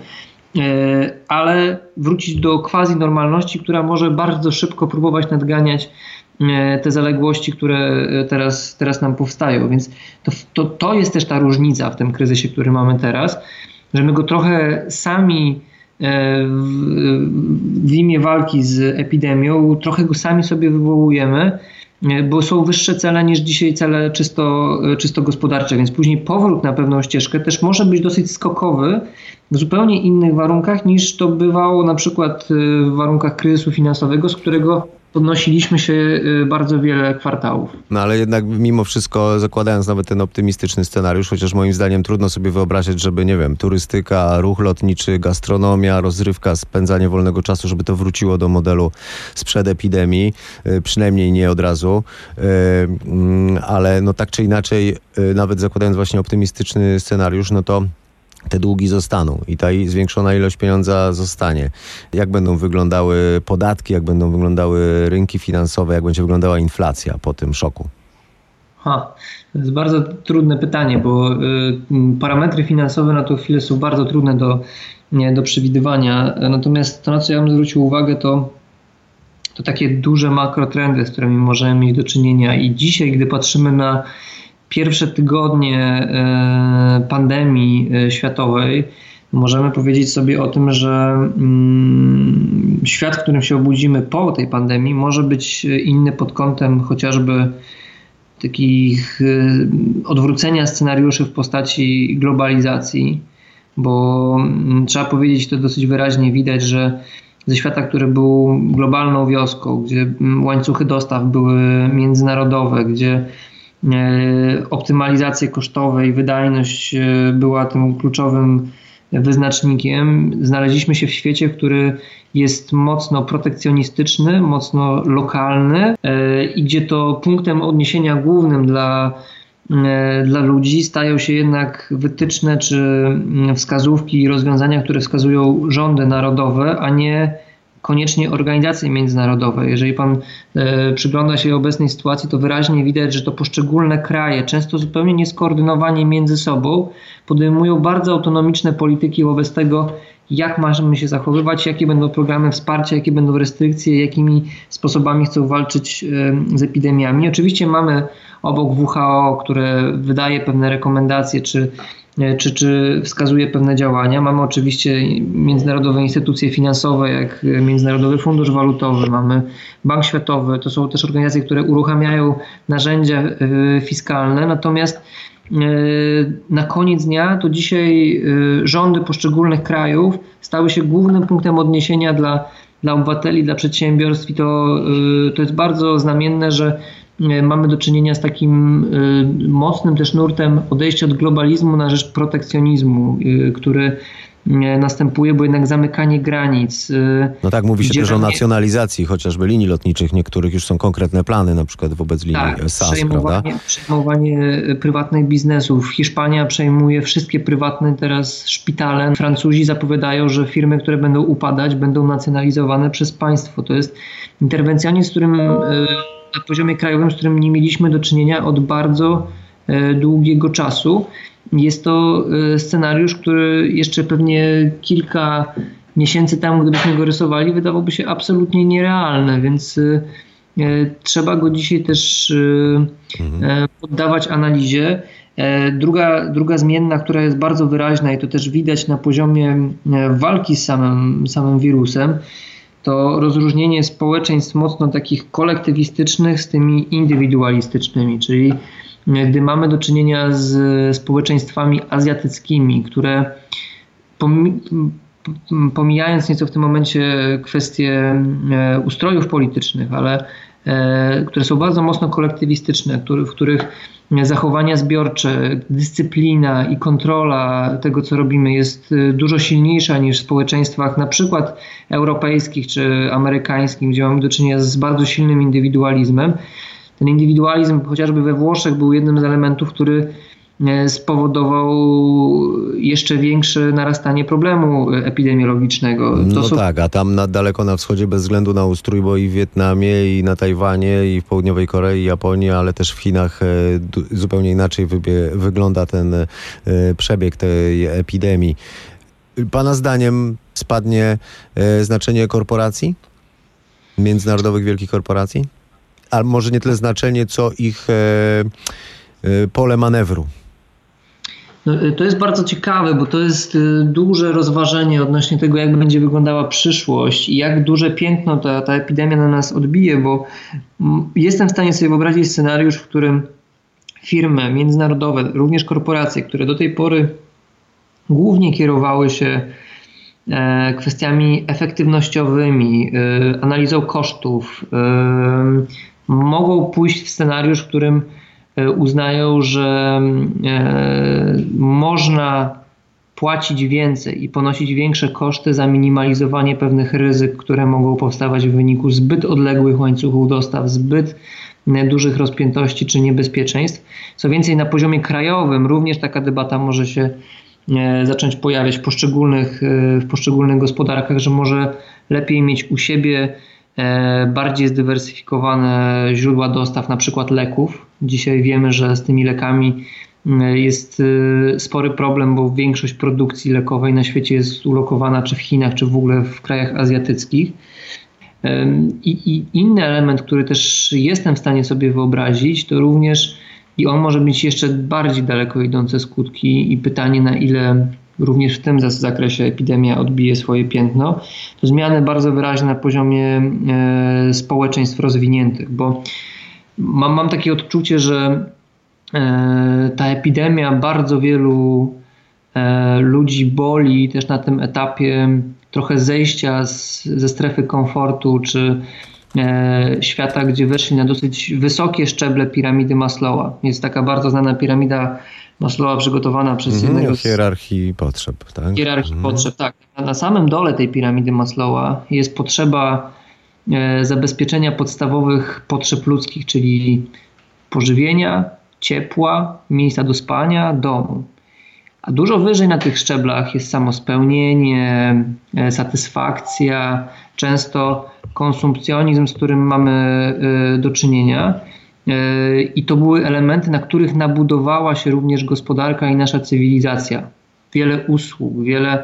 S8: e, ale wrócić do quasi normalności, która może bardzo szybko próbować nadganiać te zaległości, które teraz, teraz nam powstają. Więc to, to, to jest też ta różnica w tym kryzysie, który mamy teraz, że my go trochę sami w, w imię walki z epidemią, trochę go sami sobie wywołujemy bo są wyższe cele niż dzisiaj cele czysto, czysto gospodarcze, więc później powrót na pewną ścieżkę też może być dosyć skokowy w zupełnie innych warunkach niż to bywało na przykład w warunkach kryzysu finansowego, z którego podnosiliśmy się y, bardzo wiele kwartałów.
S2: No ale jednak mimo wszystko zakładając nawet ten optymistyczny scenariusz, chociaż moim zdaniem trudno sobie wyobrazić, żeby nie wiem, turystyka, ruch lotniczy, gastronomia, rozrywka, spędzanie wolnego czasu, żeby to wróciło do modelu sprzed epidemii, y, przynajmniej nie od razu, y, mm, ale no tak czy inaczej, nawet zakładając właśnie optymistyczny scenariusz, no to te długi zostaną i ta zwiększona ilość pieniądza zostanie. Jak będą wyglądały podatki, jak będą wyglądały rynki finansowe, jak będzie wyglądała inflacja po tym szoku?
S8: Ha, to jest bardzo trudne pytanie, bo y, parametry finansowe na tą chwilę są bardzo trudne do, nie, do przewidywania. Natomiast to, na co ja bym zwrócił uwagę, to, to takie duże makrotrendy, z którymi możemy mieć do czynienia. I dzisiaj, gdy patrzymy na pierwsze tygodnie e, pandemii e, światowej możemy powiedzieć sobie o tym, że mm, świat, w którym się obudzimy po tej pandemii, może być inny pod kątem chociażby takich e, odwrócenia scenariuszy w postaci globalizacji, bo mm, trzeba powiedzieć to dosyć wyraźnie widać, że ze świata, który był globalną wioską, gdzie mm, łańcuchy dostaw były międzynarodowe, gdzie E, optymalizacja kosztowa i wydajność e, była tym kluczowym wyznacznikiem. Znaleźliśmy się w świecie, który jest mocno protekcjonistyczny, mocno lokalny e, i gdzie to punktem odniesienia głównym dla, dla ludzi stają się jednak wytyczne czy wskazówki i rozwiązania, które wskazują rządy narodowe, a nie koniecznie organizacje międzynarodowe. Jeżeli pan e, przygląda się obecnej sytuacji, to wyraźnie widać, że to poszczególne kraje, często zupełnie nieskoordynowanie między sobą, podejmują bardzo autonomiczne polityki wobec tego, jak mamy się zachowywać, jakie będą programy wsparcia, jakie będą restrykcje, jakimi sposobami chcą walczyć e, z epidemiami. Oczywiście mamy obok WHO, które wydaje pewne rekomendacje, czy E, czy, czy wskazuje pewne działania. Mamy oczywiście międzynarodowe instytucje finansowe, jak Międzynarodowy Fundusz Walutowy, mamy Bank Światowy. To są też organizacje, które uruchamiają narzędzia e, fiskalne. Natomiast e, na koniec dnia to dzisiaj rządy poszczególnych krajów stały się głównym punktem odniesienia dla, dla obywateli, dla przedsiębiorstw i to, to jest bardzo znamienne, że mamy do czynienia z takim e, mocnym też nurtem odejścia od globalizmu na rzecz protekcjonizmu, e, który następuje, bo jednak zamykanie granic.
S2: No tak, mówi się też o nacjonalizacji chociażby linii lotniczych. Niektórych już są konkretne plany, na przykład wobec linii tak, SAS,
S8: przejmowanie,
S2: prawda?
S8: przejmowanie prywatnych biznesów. Hiszpania przejmuje wszystkie prywatne teraz szpitale. Francuzi zapowiadają, że firmy, które będą upadać, będą nacjonalizowane przez państwo. To jest interwencjonizm, z którym na poziomie krajowym, z którym nie mieliśmy do czynienia od bardzo e, długiego czasu. Jest to e, scenariusz, który jeszcze pewnie kilka miesięcy temu, gdybyśmy go rysowali, wydawałby się absolutnie nierealny, więc e, trzeba go dzisiaj też mhm. poddawać analizie. Druga, druga zmienna, która jest bardzo wyraźna i to też widać na poziomie walki z samym, samym wirusem, to rozróżnienie społeczeństw mocno takich kolektywistycznych z tymi indywidualistycznymi, czyli gdy mamy do czynienia z społeczeństwami azjatyckimi, które pomijając nieco w tym momencie kwestie e, ustrojów politycznych, ale które są bardzo mocno kolektywistyczne, w których zachowania zbiorcze, dyscyplina i kontrola tego, co robimy, jest dużo silniejsza niż w społeczeństwach na przykład europejskich czy amerykańskich, gdzie mamy do czynienia z bardzo silnym indywidualizmem. Ten indywidualizm chociażby we Włoszech był jednym z elementów, który E, spowodował jeszcze większe narastanie problemu epidemiologicznego.
S2: To no są... tak, a tam na, daleko na wschodzie bez względu na ustrój, bo i w Wietnamie, i na Tajwanie, i w południowej Korei, Japonii, ale też w Chinach e, zupełnie inaczej wygląda ten e, przebieg tej epidemii. Pana zdaniem spadnie znaczenie korporacji? Międzynarodowych wielkich korporacji? A może nie tyle znaczenie, co ich pole manewru?
S8: No, y, to jest bardzo ciekawe, bo to jest y, duże rozważenie odnośnie tego, jak będzie wyglądała przyszłość i jak duże piętno ta, ta epidemia na nas odbije, bo mm, jestem w stanie sobie wyobrazić scenariusz, w którym firmy międzynarodowe, również korporacje, które do tej pory głównie kierowały się e, kwestiami efektywnościowymi, e, analizą kosztów, mogą pójść w scenariusz, w którym uznają, że e, można płacić więcej i ponosić większe koszty za minimalizowanie pewnych ryzyk, które mogą powstawać w wyniku zbyt odległych łańcuchów dostaw, zbyt e, dużych rozpiętości czy niebezpieczeństw. Co więcej, na poziomie krajowym również taka debata może się zacząć pojawiać w poszczególnych, w poszczególnych gospodarkach, że może lepiej mieć u siebie E, bardziej zdywersyfikowane źródła dostaw, na przykład leków. Dzisiaj wiemy, że z tymi lekami jest e, spory problem, bo większość produkcji lekowej na świecie jest ulokowana czy w Chinach, czy w ogóle w krajach azjatyckich. I, I, inny element, który też jestem w stanie sobie wyobrazić, to również i on może mieć jeszcze bardziej daleko idące skutki i pytanie, na ile również w tym zakresie epidemia odbije swoje piętno, to zmiany bardzo wyraźne na poziomie e, społeczeństw rozwiniętych, bo mam, mam takie odczucie, że e, ta epidemia bardzo wielu e, ludzi boli też na tym etapie trochę zejścia z, ze strefy komfortu, czy świata, gdzie weszli na dosyć wysokie szczeble piramidy Maslowa. Jest taka bardzo znana piramida Maslowa przygotowana przez
S2: mm,
S8: jednego
S2: z... Hierarchii potrzeb, tak?
S8: Hierarchii mm. potrzeb, tak. Na samym dole tej piramidy Maslowa jest potrzeba e, zabezpieczenia podstawowych potrzeb ludzkich, czyli pożywienia, ciepła, miejsca do spania, domu. A dużo wyżej na tych szczeblach jest samospełnienie, e, satysfakcja, często konsumpcjonizm, z którym mamy e, do czynienia. E, I to były elementy, na których nabudowała się również gospodarka i nasza cywilizacja. Wiele usług, wiele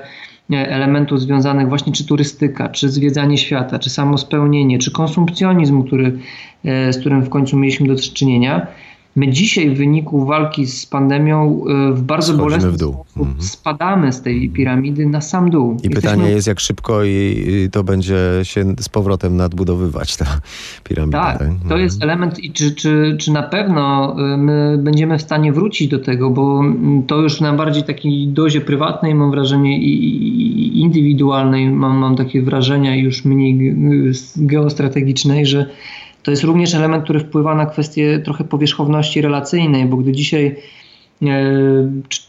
S8: e, elementów związanych właśnie czy turystyka, czy zwiedzanie świata, czy samospełnienie, czy konsumpcjonizm, który, e, z którym w końcu mieliśmy do czynienia. My dzisiaj w wyniku walki z pandemią e, w bardzo Schodzimy bolesny w dół. sposób mhm. spadamy z tej piramidy na sam dół.
S2: I Jesteśmy... pytanie jest, jak szybko i, to będzie się z powrotem nadbudowywać ta piramida.
S8: Tak, tak? to mhm. jest element i czy, czy, czy na pewno e, my będziemy w stanie wrócić do tego, bo to już na bardziej takiej dozie prywatnej mam wrażenie i indywidualnej mam, mam takie wrażenia już mniej geostrategicznej, że to jest również element, który wpływa na kwestię trochę powierzchowności relacyjnej, bo gdy dzisiaj e,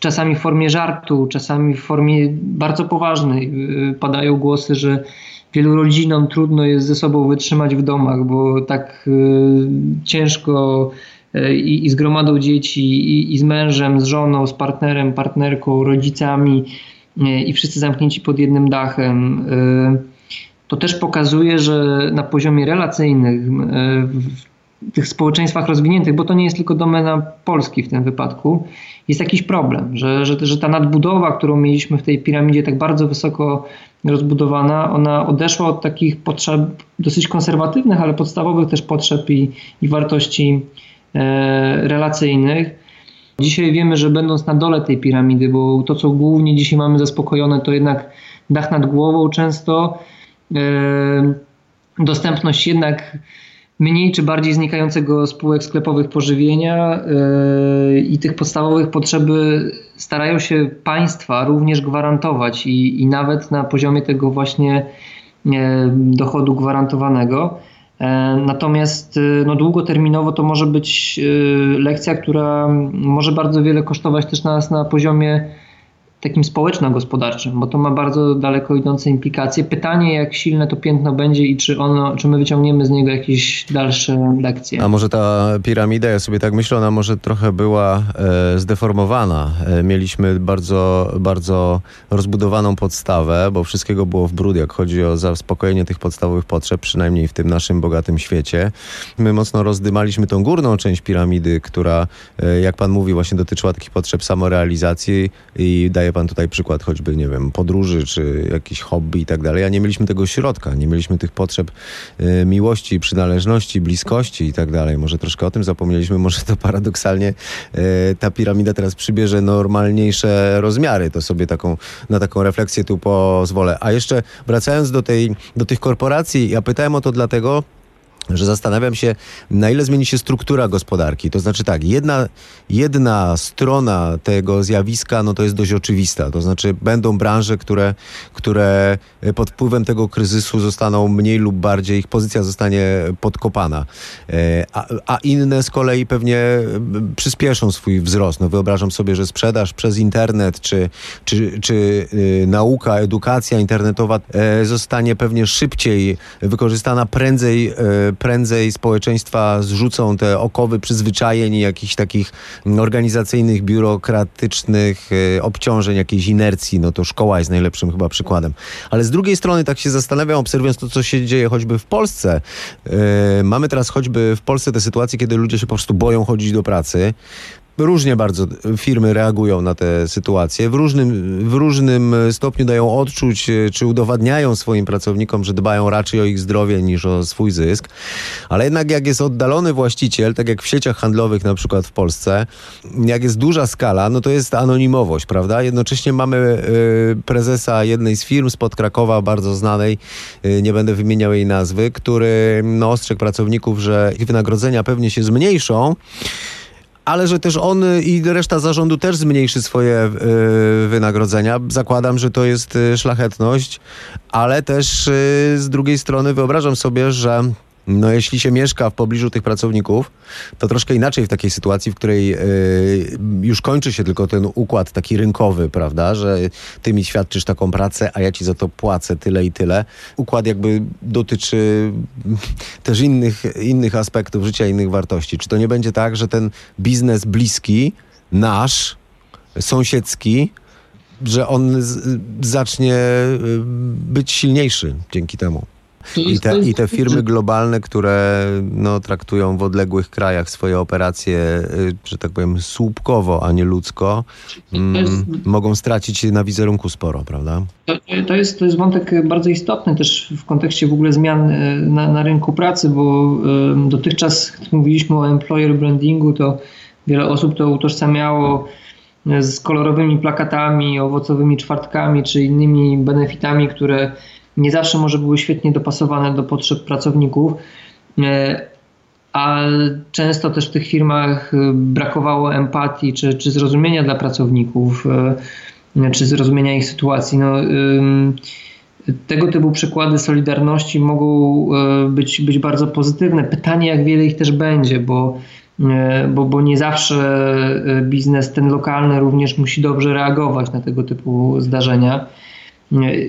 S8: czasami w formie żartu, czasami w formie bardzo poważnej e, padają głosy, że wielu rodzinom trudno jest ze sobą wytrzymać w domach, bo tak e, ciężko i, i z gromadą dzieci, i, i, z mężem, z żoną, z partnerem, partnerką, rodzicami i wszyscy zamknięci pod jednym dachem to też pokazuje, że na poziomie relacyjnym e, w tych społeczeństwach rozwiniętych, bo to nie jest tylko domena Polski w tym wypadku, jest jakiś problem, że, że, że ta nadbudowa, którą mieliśmy w tej piramidzie tak bardzo wysoko rozbudowana, ona odeszła od takich potrzeb dosyć konserwatywnych, ale podstawowych też potrzeb i, i wartości e, relacyjnych. Dzisiaj wiemy, że będąc na dole tej piramidy, bo to, co głównie dzisiaj mamy zaspokojone, to jednak dach nad głową często, dostępność jednak mniej czy bardziej znikającego spółek sklepowych pożywienia i tych podstawowych potrzeby starają się państwa również gwarantować i, i nawet na poziomie tego właśnie dochodu gwarantowanego. Natomiast no, długoterminowo to może być lekcja, która może bardzo wiele kosztować też nas na poziomie takim społeczno-gospodarczym, bo to ma bardzo daleko idące implikacje. Pytanie, jak silne to piętno będzie i czy, ono, czy my wyciągniemy z niego jakieś dalsze lekcje.
S2: A może ta piramida, ja sobie tak myślę, ona może trochę była e, zdeformowana. E, mieliśmy bardzo, bardzo rozbudowaną podstawę, bo wszystkiego było w brud, jak chodzi o zaspokojenie tych podstawowych potrzeb, przynajmniej w tym naszym bogatym świecie. My mocno rozdymaliśmy tą górną część piramidy, która, e, jak pan mówi, właśnie dotyczyła takich potrzeb samorealizacji i daje Daje pan tutaj przykład choćby, nie wiem, podróży, czy jakiś hobby i tak dalej, a nie mieliśmy tego środka, nie mieliśmy tych potrzeb y, miłości, przynależności, bliskości i tak dalej. Może troszkę o tym zapomnieliśmy, może to paradoksalnie y, ta piramida teraz przybierze normalniejsze rozmiary. To sobie taką, na taką refleksję tu pozwolę. A jeszcze wracając do, tej, do tych korporacji, ja pytałem o to dlatego, że zastanawiam się, na ile zmieni się struktura gospodarki. To znaczy tak, jedna, jedna strona tego zjawiska, no to jest dość oczywista. To znaczy będą branże, które, które pod wpływem tego kryzysu zostaną mniej lub bardziej, ich pozycja zostanie podkopana. E, a, a inne z kolei pewnie przyspieszą swój wzrost. No wyobrażam sobie, że sprzedaż przez internet, czy, czy, czy y, nauka, edukacja internetowa e, zostanie pewnie szybciej wykorzystana, prędzej e, prędzej społeczeństwa zrzucą te okowy przyzwyczajeń i jakichś takich organizacyjnych, biurokratycznych e, obciążeń, jakiejś inercji, no to szkoła jest najlepszym chyba przykładem. Ale z drugiej strony tak się zastanawiam, obserwując to, co się dzieje choćby w Polsce. Yy, mamy teraz choćby w Polsce te sytuacje, kiedy ludzie się po prostu boją chodzić do pracy różnie bardzo firmy reagują na te sytuacje. W różnym, w różnym stopniu dają odczuć, e, czy udowadniają swoim pracownikom, że dbają raczej o ich zdrowie niż o swój zysk. Ale jednak jak jest oddalony właściciel, tak jak w sieciach handlowych na przykład w Polsce, jak jest duża skala, no to jest anonimowość, prawda? Jednocześnie mamy y, prezesa jednej z firm spod Krakowa, bardzo znanej, y, nie będę wymieniał jej nazwy, który no, ostrzegł pracowników, że ich wynagrodzenia pewnie się zmniejszą, ale że też on i reszta zarządu też zmniejszy swoje y, wynagrodzenia. Zakładam, że to jest y, szlachetność, ale też y, z drugiej strony wyobrażam sobie, że no jeśli się mieszka w pobliżu tych pracowników, to troszkę inaczej w takiej sytuacji, w której yy, już kończy się tylko ten układ taki rynkowy, prawda, że ty mi świadczysz taką pracę, a ja ci za to płacę tyle i tyle. Układ jakby dotyczy też innych, innych aspektów życia, innych wartości. Czy to nie będzie tak, że ten biznes bliski, nasz, sąsiedzki, że on zacznie y, być silniejszy dzięki temu? I te, I te firmy globalne, które no, traktują w odległych krajach swoje operacje, y, że tak powiem, słupkowo, a nie ludzko, mm, mogą stracić na wizerunku sporo, prawda?
S8: To, to, jest, to jest wątek bardzo istotny też w kontekście w ogóle zmian y, na, na rynku pracy, bo y, dotychczas, gdy mówiliśmy o employer brandingu, to wiele osób to utożsamiało z kolorowymi plakatami, owocowymi czwartkami czy innymi benefitami, które nie zawsze może były świetnie dopasowane do potrzeb pracowników, e, a często też w tych firmach e, brakowało empatii czy, czy zrozumienia dla pracowników, e, czy zrozumienia ich sytuacji. No, tego typu przykłady solidarności mogą być, być bardzo pozytywne. Pytanie, jak wiele ich też będzie, bo, bo, bo nie zawsze biznes ten lokalny również musi dobrze reagować na tego typu zdarzenia.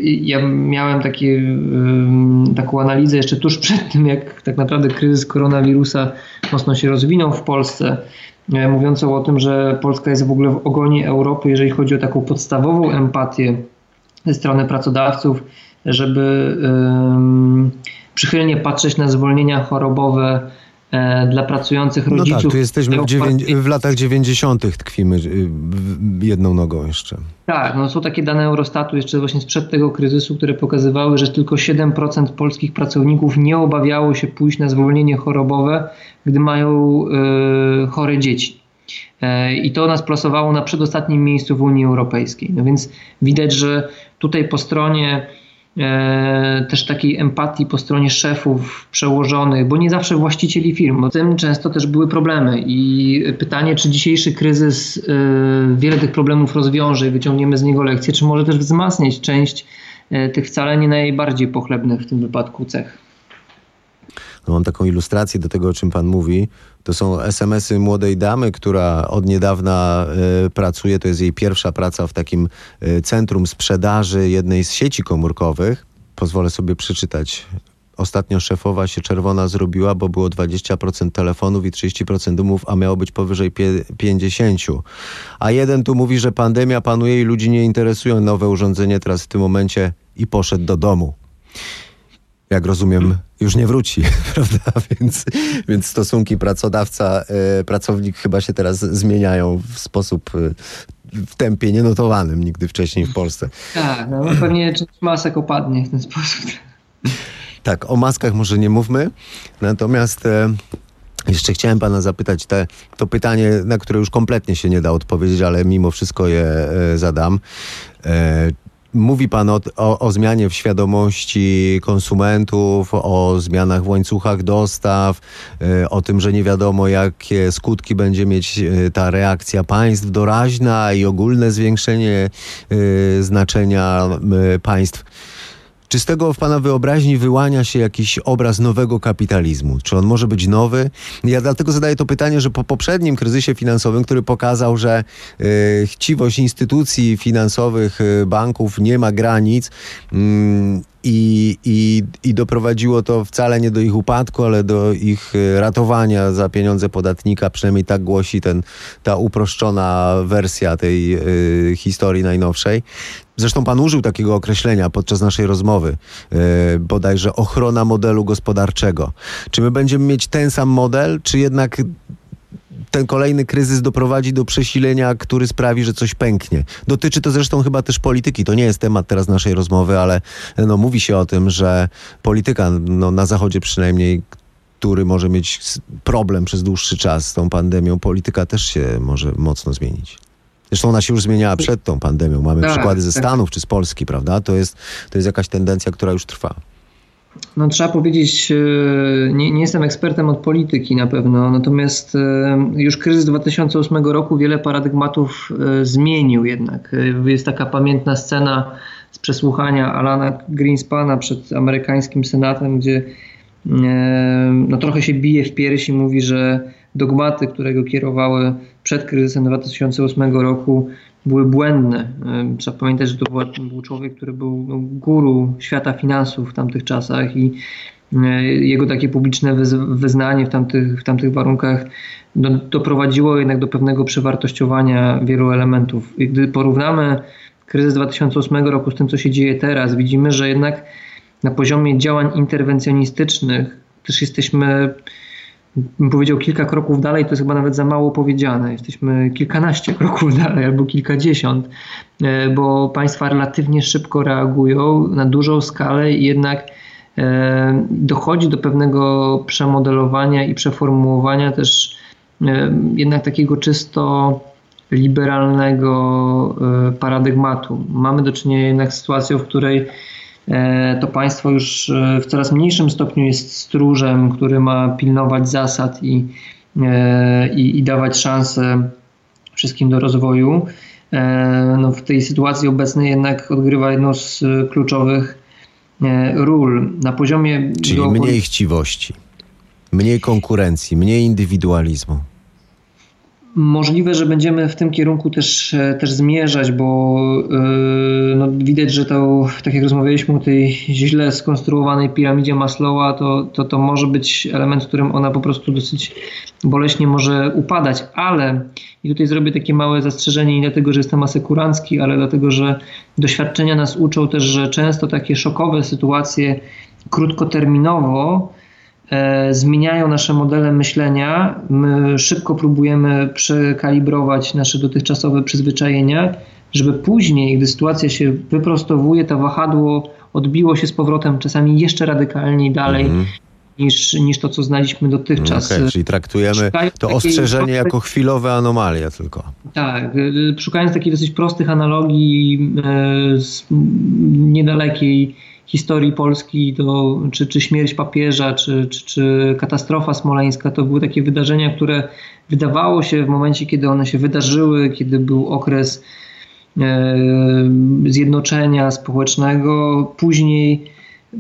S8: Ja miałem takie, taką analizę jeszcze tuż przed tym, jak tak naprawdę kryzys koronawirusa mocno się rozwinął w Polsce, e, mówiącą o tym, że Polska jest w ogóle w ogonie Europy, jeżeli chodzi o taką podstawową empatię ze strony pracodawców, żeby przychylnie patrzeć na zwolnienia chorobowe dla pracujących rodziców.
S2: No tak, tu jesteśmy w, w latach 90. tkwimy y, jedną nogą jeszcze.
S8: Tak, no są takie dane Eurostatu jeszcze właśnie sprzed tego kryzysu, które pokazywały, że tylko 7% polskich pracowników nie obawiało się pójść na zwolnienie chorobowe, gdy mają y, chore dzieci. E, I to nas plasowało na przedostatnim miejscu w Unii Europejskiej. No więc widać, że tutaj po stronie E, też takiej empatii po stronie szefów, przełożonych, bo nie zawsze właścicieli firm, bo tym często też były problemy. I pytanie, czy dzisiejszy kryzys e, wiele tych problemów rozwiąże i wyciągniemy z niego lekcje, czy może też wzmacniać część e, tych wcale nie najbardziej pochlebnych w tym wypadku cech.
S2: No, mam taką ilustrację do tego, o czym pan mówi. To są SMS-y młodej damy, która od niedawna y, pracuje. To jest jej pierwsza praca w takim y, centrum sprzedaży jednej z sieci komórkowych. Pozwolę sobie przeczytać. Ostatnio szefowa się czerwona zrobiła, bo było 20% telefonów i 30% umów, a miało być powyżej 50. A jeden tu mówi, że pandemia panuje i ludzi nie interesują nowe urządzenie teraz w tym momencie i poszedł do domu jak rozumiem, już nie wróci, prawda? Więc, więc stosunki pracodawca-pracownik chyba się teraz zmieniają w sposób w tempie nienotowanym nigdy wcześniej w Polsce.
S8: Tak, no pewnie część masek opadnie w ten sposób.
S2: Tak, o maskach może nie mówmy, natomiast e, jeszcze chciałem pana zapytać te, to pytanie, na które już kompletnie się nie da odpowiedzieć, ale mimo wszystko je e, zadam. Mówi Pan o, o, o, zmianie w świadomości konsumentów, o zmianach w łańcuchach dostaw, y, o tym, że nie wiadomo, jakie skutki będzie mieć y, ta reakcja państw doraźna i ogólne zwiększenie y, znaczenia państw. Czy z tego w Pana wyobraźni wyłania się jakiś obraz nowego kapitalizmu? Czy on może być nowy? Ja dlatego zadaję to pytanie, że po poprzednim kryzysie finansowym, który pokazał, że y, chciwość instytucji finansowych, y, banków nie ma granic, y, i, i, I doprowadziło to wcale nie do ich upadku, ale do ich y, ratowania za pieniądze podatnika. Przynajmniej tak głosi ten, ta uproszczona wersja tej y, historii najnowszej. Zresztą pan użył takiego określenia podczas naszej rozmowy, yy, bodajże ochrona modelu gospodarczego. Czy my będziemy mieć ten sam model, czy jednak ten kolejny kryzys doprowadzi do przesilenia, który sprawi, że coś pęknie. Dotyczy to zresztą chyba też polityki. To nie jest temat teraz naszej rozmowy, ale no, mówi się o tym, że polityka no, na Zachodzie przynajmniej który może mieć problem przez dłuższy czas z tą pandemią, polityka też się może mocno zmienić. Zresztą ona się już zmieniała przed tą pandemią. Mamy tak, przykłady ze tak. Stanów czy z Polski, prawda? To jest, to jest jakaś tendencja, która już trwa.
S8: No, trzeba powiedzieć, e, nie, nie, jestem ekspertem od polityki na pewno, natomiast e, już kryzys 2008 roku wiele paradygmatów e, zmienił jednak. Jest taka pamiętna scena z przesłuchania Alana Greenspana przed amerykańskim Senatem, gdzie no, trochę się bije w piersi mówi, że dogmaty, które go kierowały przed kryzysem 2008 roku, były błędne. Trzeba pamiętać, że to był człowiek, który był no, guru świata finansów w tamtych czasach i e, jego takie publiczne wyznanie w tamtych, w tamtych warunkach no, doprowadziło jednak do pewnego przewartościowania wielu elementów. I gdy porównamy kryzys 2008 roku z tym, co się dzieje teraz, widzimy, że jednak na poziomie działań interwencjonistycznych też jesteśmy bym powiedział kilka kroków dalej, to jest chyba nawet za mało powiedziane. Jesteśmy kilkanaście kroków dalej albo kilkadziesiąt, e, bo państwa relatywnie szybko reagują na dużą skalę i jednak e, dochodzi do pewnego przemodelowania i przeformułowania też e, jednak takiego czysto liberalnego paradygmatu. Mamy do czynienia jednak z sytuacją, w której to państwo już e, w coraz mniejszym stopniu jest stróżem, który ma pilnować zasad i, e, i, i dawać szansę wszystkim do rozwoju. No, w tej sytuacji obecnej jednak odgrywa jedną z kluczowych ról. Na poziomie.
S2: Czyli mniej chciwości, mniej konkurencji, mniej indywidualizmu.
S8: Możliwe, że będziemy w tym kierunku też, e, też zmierzać, bo yy, no, widać, że to, tak jak rozmawialiśmy o tej źle skonstruowanej piramidzie Maslowa, to, to, to może być element, w którym ona po prostu dosyć boleśnie może upadać, ale i tutaj zrobię takie małe zastrzeżenie nie dlatego, że jestem asekurancki, ale dlatego, że doświadczenia nas uczą też, że często takie szokowe sytuacje krótkoterminowo zmieniają nasze modele myślenia. My szybko próbujemy przekalibrować nasze dotychczasowe przyzwyczajenia, żeby później, gdy sytuacja się wyprostowuje, to wahadło odbiło się z powrotem czasami jeszcze radykalniej dalej. Mm. Niż, niż to, co znaliśmy dotychczas.
S2: Okay, czyli traktujemy to ostrzeżenie jako chwilowe anomalie tylko.
S8: Tak, y, szukając takich dosyć prostych analogii y, z niedalekiej historii Polski, to, czy, czy śmierć papieża, czy, czy, czy katastrofa smoleńska, to były takie wydarzenia, które wydawało się w momencie, kiedy one się wydarzyły, kiedy był okres e, zjednoczenia społecznego, później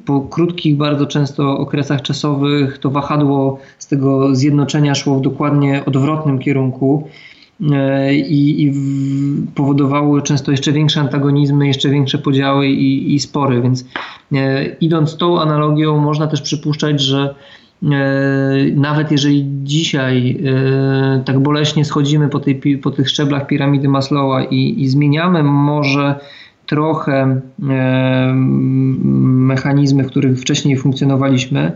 S8: po krótkich bardzo często okresach czasowych to wahadło z tego zjednoczenia szło w dokładnie odwrotnym kierunku i, i powodowało często jeszcze większe antagonizmy, jeszcze większe podziały i, i spory, więc e, idąc tą analogią można też przypuszczać, że nawet jeżeli dzisiaj tak boleśnie schodzimy po, tej, po tych szczeblach piramidy Maslowa i, i zmieniamy może trochę mechanizmy, w których wcześniej funkcjonowaliśmy,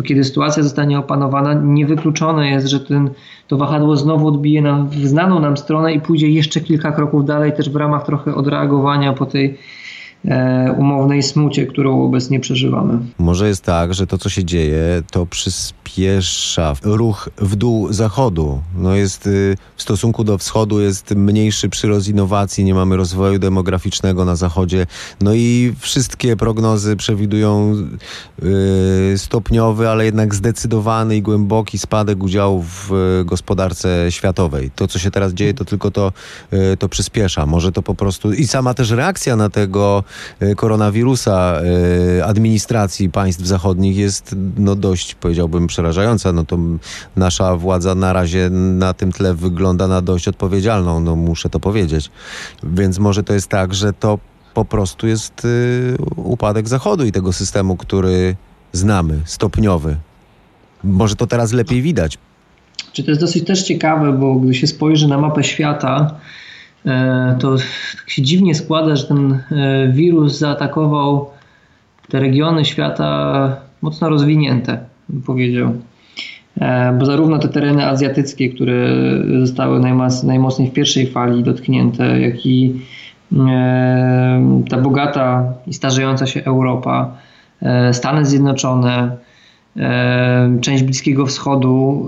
S8: to kiedy sytuacja zostanie opanowana, niewykluczone jest, że ten, to wahadło znowu odbije nam w znaną nam stronę i pójdzie jeszcze kilka kroków dalej, też w ramach trochę odreagowania po tej E, umownej smucie, którą obecnie przeżywamy.
S2: Może jest tak, że to, co się dzieje, to przyspiesza ruch w dół zachodu. No jest y, w stosunku do wschodu jest mniejszy przyrost innowacji, nie mamy rozwoju demograficznego na zachodzie. No i wszystkie prognozy przewidują y, stopniowy, ale jednak zdecydowany i głęboki spadek udziału w y, gospodarce światowej. To, co się teraz dzieje, to tylko to, to przyspiesza. Może to po prostu i sama też reakcja na tego koronawirusa administracji państw zachodnich jest no dość, powiedziałbym, przerażająca. No to nasza władza na razie na tym tle wygląda na dość odpowiedzialną, no muszę to powiedzieć. Więc może to jest tak, że to po prostu jest y, upadek Zachodu i tego systemu, który znamy, stopniowy. Może to teraz lepiej widać.
S8: Czy to jest dosyć też ciekawe, bo gdy się spojrzy na mapę świata, E, to tak się dziwnie składa, że ten e, wirus zaatakował te regiony świata mocno rozwinięte, bym powiedział. E, bo zarówno te tereny azjatyckie, które zostały najmocniej w pierwszej fali dotknięte, jak i ta bogata i starzejąca się Europa, Stany Zjednoczone, część Bliskiego Wschodu,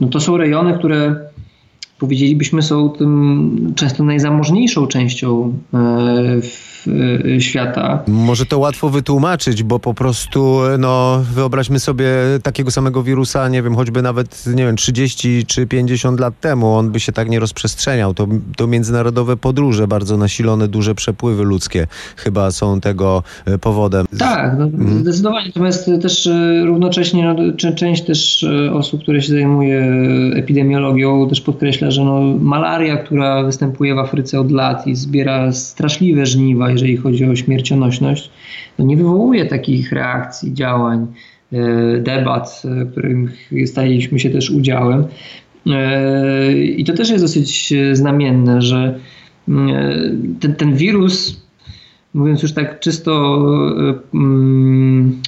S8: no to są rejony, które powiedzielibyśmy, są tym często najzamożniejszą częścią e, e, świata.
S2: Może to łatwo wytłumaczyć, bo po prostu, no, wyobraźmy sobie takiego samego wirusa, nie wiem, choćby nawet, nie wiem, 30 czy 50 lat temu, on by się tak nie rozprzestrzeniał. To, to międzynarodowe podróże, bardzo nasilone, duże przepływy ludzkie chyba są tego e, powodem.
S8: Tak, no, mhm. zdecydowanie. Natomiast też równocześnie no, część też osób, które się zajmuje epidemiologią, też podkreśla, że no, malaria, która występuje w Afryce od lat i zbiera straszliwe żniwa, jeżeli chodzi o śmiercionośność, no nie wywołuje takich reakcji, działań, e, debat, e, których staliśmy się też udziałem. E, I to też jest dosyć znamienne, że ten, ten wirus, mówiąc już tak czysto mm,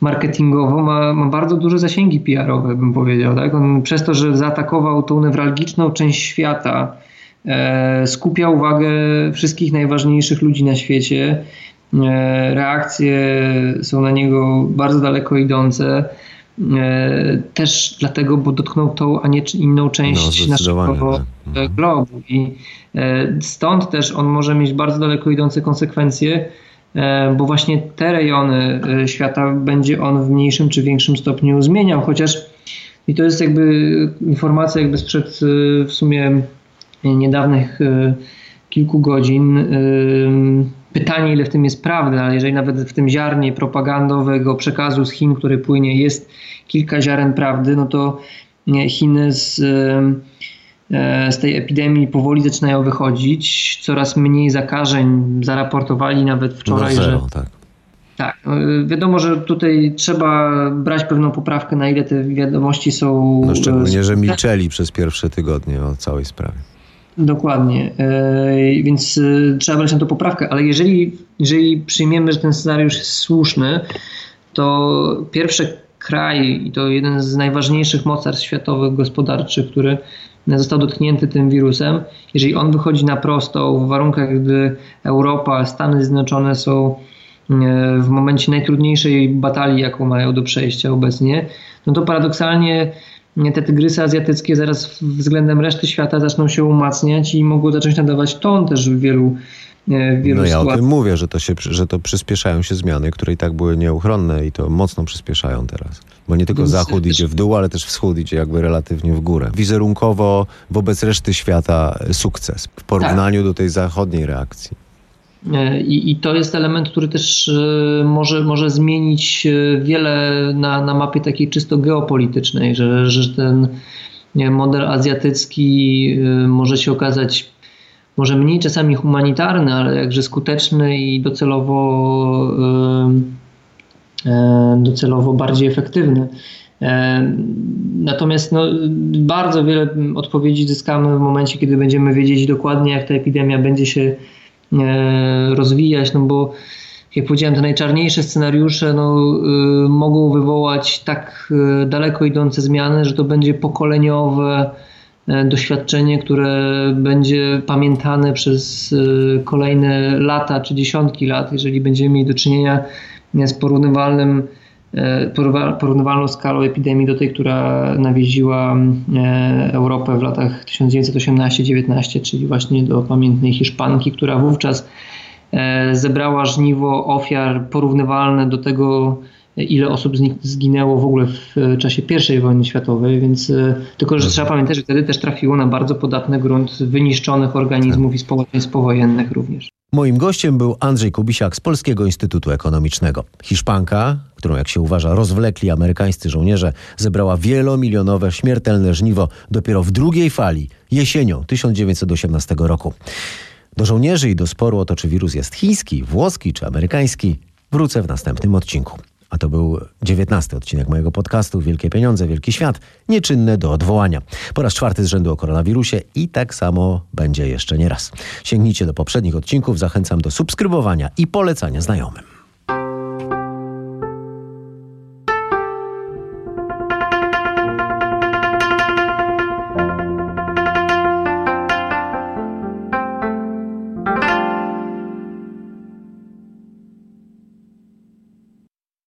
S8: marketingowo ma, ma bardzo duże zasięgi PR-owe, bym powiedział. Tak? On przez to, że zaatakował tą newralgiczną część świata, skupia uwagę wszystkich najważniejszych ludzi na świecie. E, reakcje są na niego bardzo daleko idące. E, też dlatego, bo dotknął tą, a nie inną część no, naszego. Mhm. globu. I e, stąd też on może mieć bardzo daleko idące konsekwencje E, bo właśnie te rejony e, świata będzie on w mniejszym czy większym stopniu zmieniał, chociaż i to jest jakby informacja jakby sprzed e, w sumie niedawnych kilku godzin. Pytanie, ile w tym jest prawdy, ale jeżeli nawet w tym ziarnie propagandowego przekazu z Chin, który płynie, jest kilka ziaren prawdy, no to Chiny z E, z tej epidemii powoli zaczynają wychodzić. Coraz mniej zakażeń zaraportowali nawet wczoraj,
S2: zero,
S8: że.
S2: Tak.
S8: Tak, no, wiadomo, że tutaj trzeba brać pewną poprawkę, na ile te wiadomości są.
S2: No szczególnie, że milczeli przez pierwsze tygodnie o całej sprawie.
S8: Dokładnie, e, więc e, trzeba brać na to poprawkę, ale jeżeli, jeżeli przyjmiemy, że ten scenariusz jest słuszny, to pierwszy kraj, i to jeden z najważniejszych mocarstw światowych gospodarczych, który został dotknięty tym wirusem, jeżeli on wychodzi na prostą w warunkach, gdy Europa, Stany Zjednoczone są e, w momencie najtrudniejszej batalii, jaką mają do przejścia obecnie, no to paradoksalnie te tygrysy azjatyckie zaraz względem reszty świata zaczną się umacniać i mogą zacząć nadawać ton też w wielu
S2: E, no ja o tym mówię, że to, się, że to przyspieszają się zmiany, które i tak były nieuchronne i to mocno przyspieszają teraz. Bo nie tylko Więc Zachód też... idzie w dół, ale też Wschód idzie jakby relatywnie w górę. Wizerunkowo wobec reszty świata sukces w porównaniu tak. do tej zachodniej reakcji.
S8: I, I, to jest element, który też może, może zmienić wiele na, na mapie takiej czysto geopolitycznej, że, że ten model azjatycki może się okazać może mniej czasami humanitarny, ale jakże skuteczny i docelowo, docelowo bardziej efektywny. Natomiast no, bardzo wiele odpowiedzi zyskamy w momencie, kiedy będziemy wiedzieć dokładnie, jak ta epidemia będzie się e, rozwijać, no bo jak powiedziałem, te najczarniejsze scenariusze no, y, mogą wywołać tak y, daleko idące zmiany, że to będzie pokoleniowe e, doświadczenie, które będzie pamiętane przez y, kolejne lata czy dziesiątki lat, jeżeli będziemy mieli do czynienia z porównywalnym E, porównywalną skalą epidemii do tej, która nawiedziła e, Europę w latach 1918-19, czyli właśnie do pamiętnej Hiszpanki, która wówczas e, zebrała żniwo ofiar porównywalne do tego, ile osób zginęło w ogóle w czasie I wojny światowej, więc tylko, że trzeba pamiętać, że wtedy też trafiło na bardzo podatny grunt wyniszczonych organizmów i społeczeństw powojennych również.
S2: Moim gościem był Andrzej Kubisiak z Polskiego Instytutu Ekonomicznego. Hiszpanka, którą jak się uważa rozwlekli amerykańscy żołnierze, zebrała wielomilionowe śmiertelne żniwo dopiero w drugiej fali, jesienią 1918 roku. Do żołnierzy i do sporu o to, czy wirus jest chiński, włoski czy amerykański, wrócę w następnym odcinku. A to był dziewiętnasty odcinek mojego podcastu Wielkie Pieniądze, Wielki Świat, nieczynne do odwołania. Po raz czwarty z rzędu o koronawirusie i tak samo będzie jeszcze nie raz. Sięgnijcie do poprzednich odcinków, zachęcam do subskrybowania i polecania znajomym.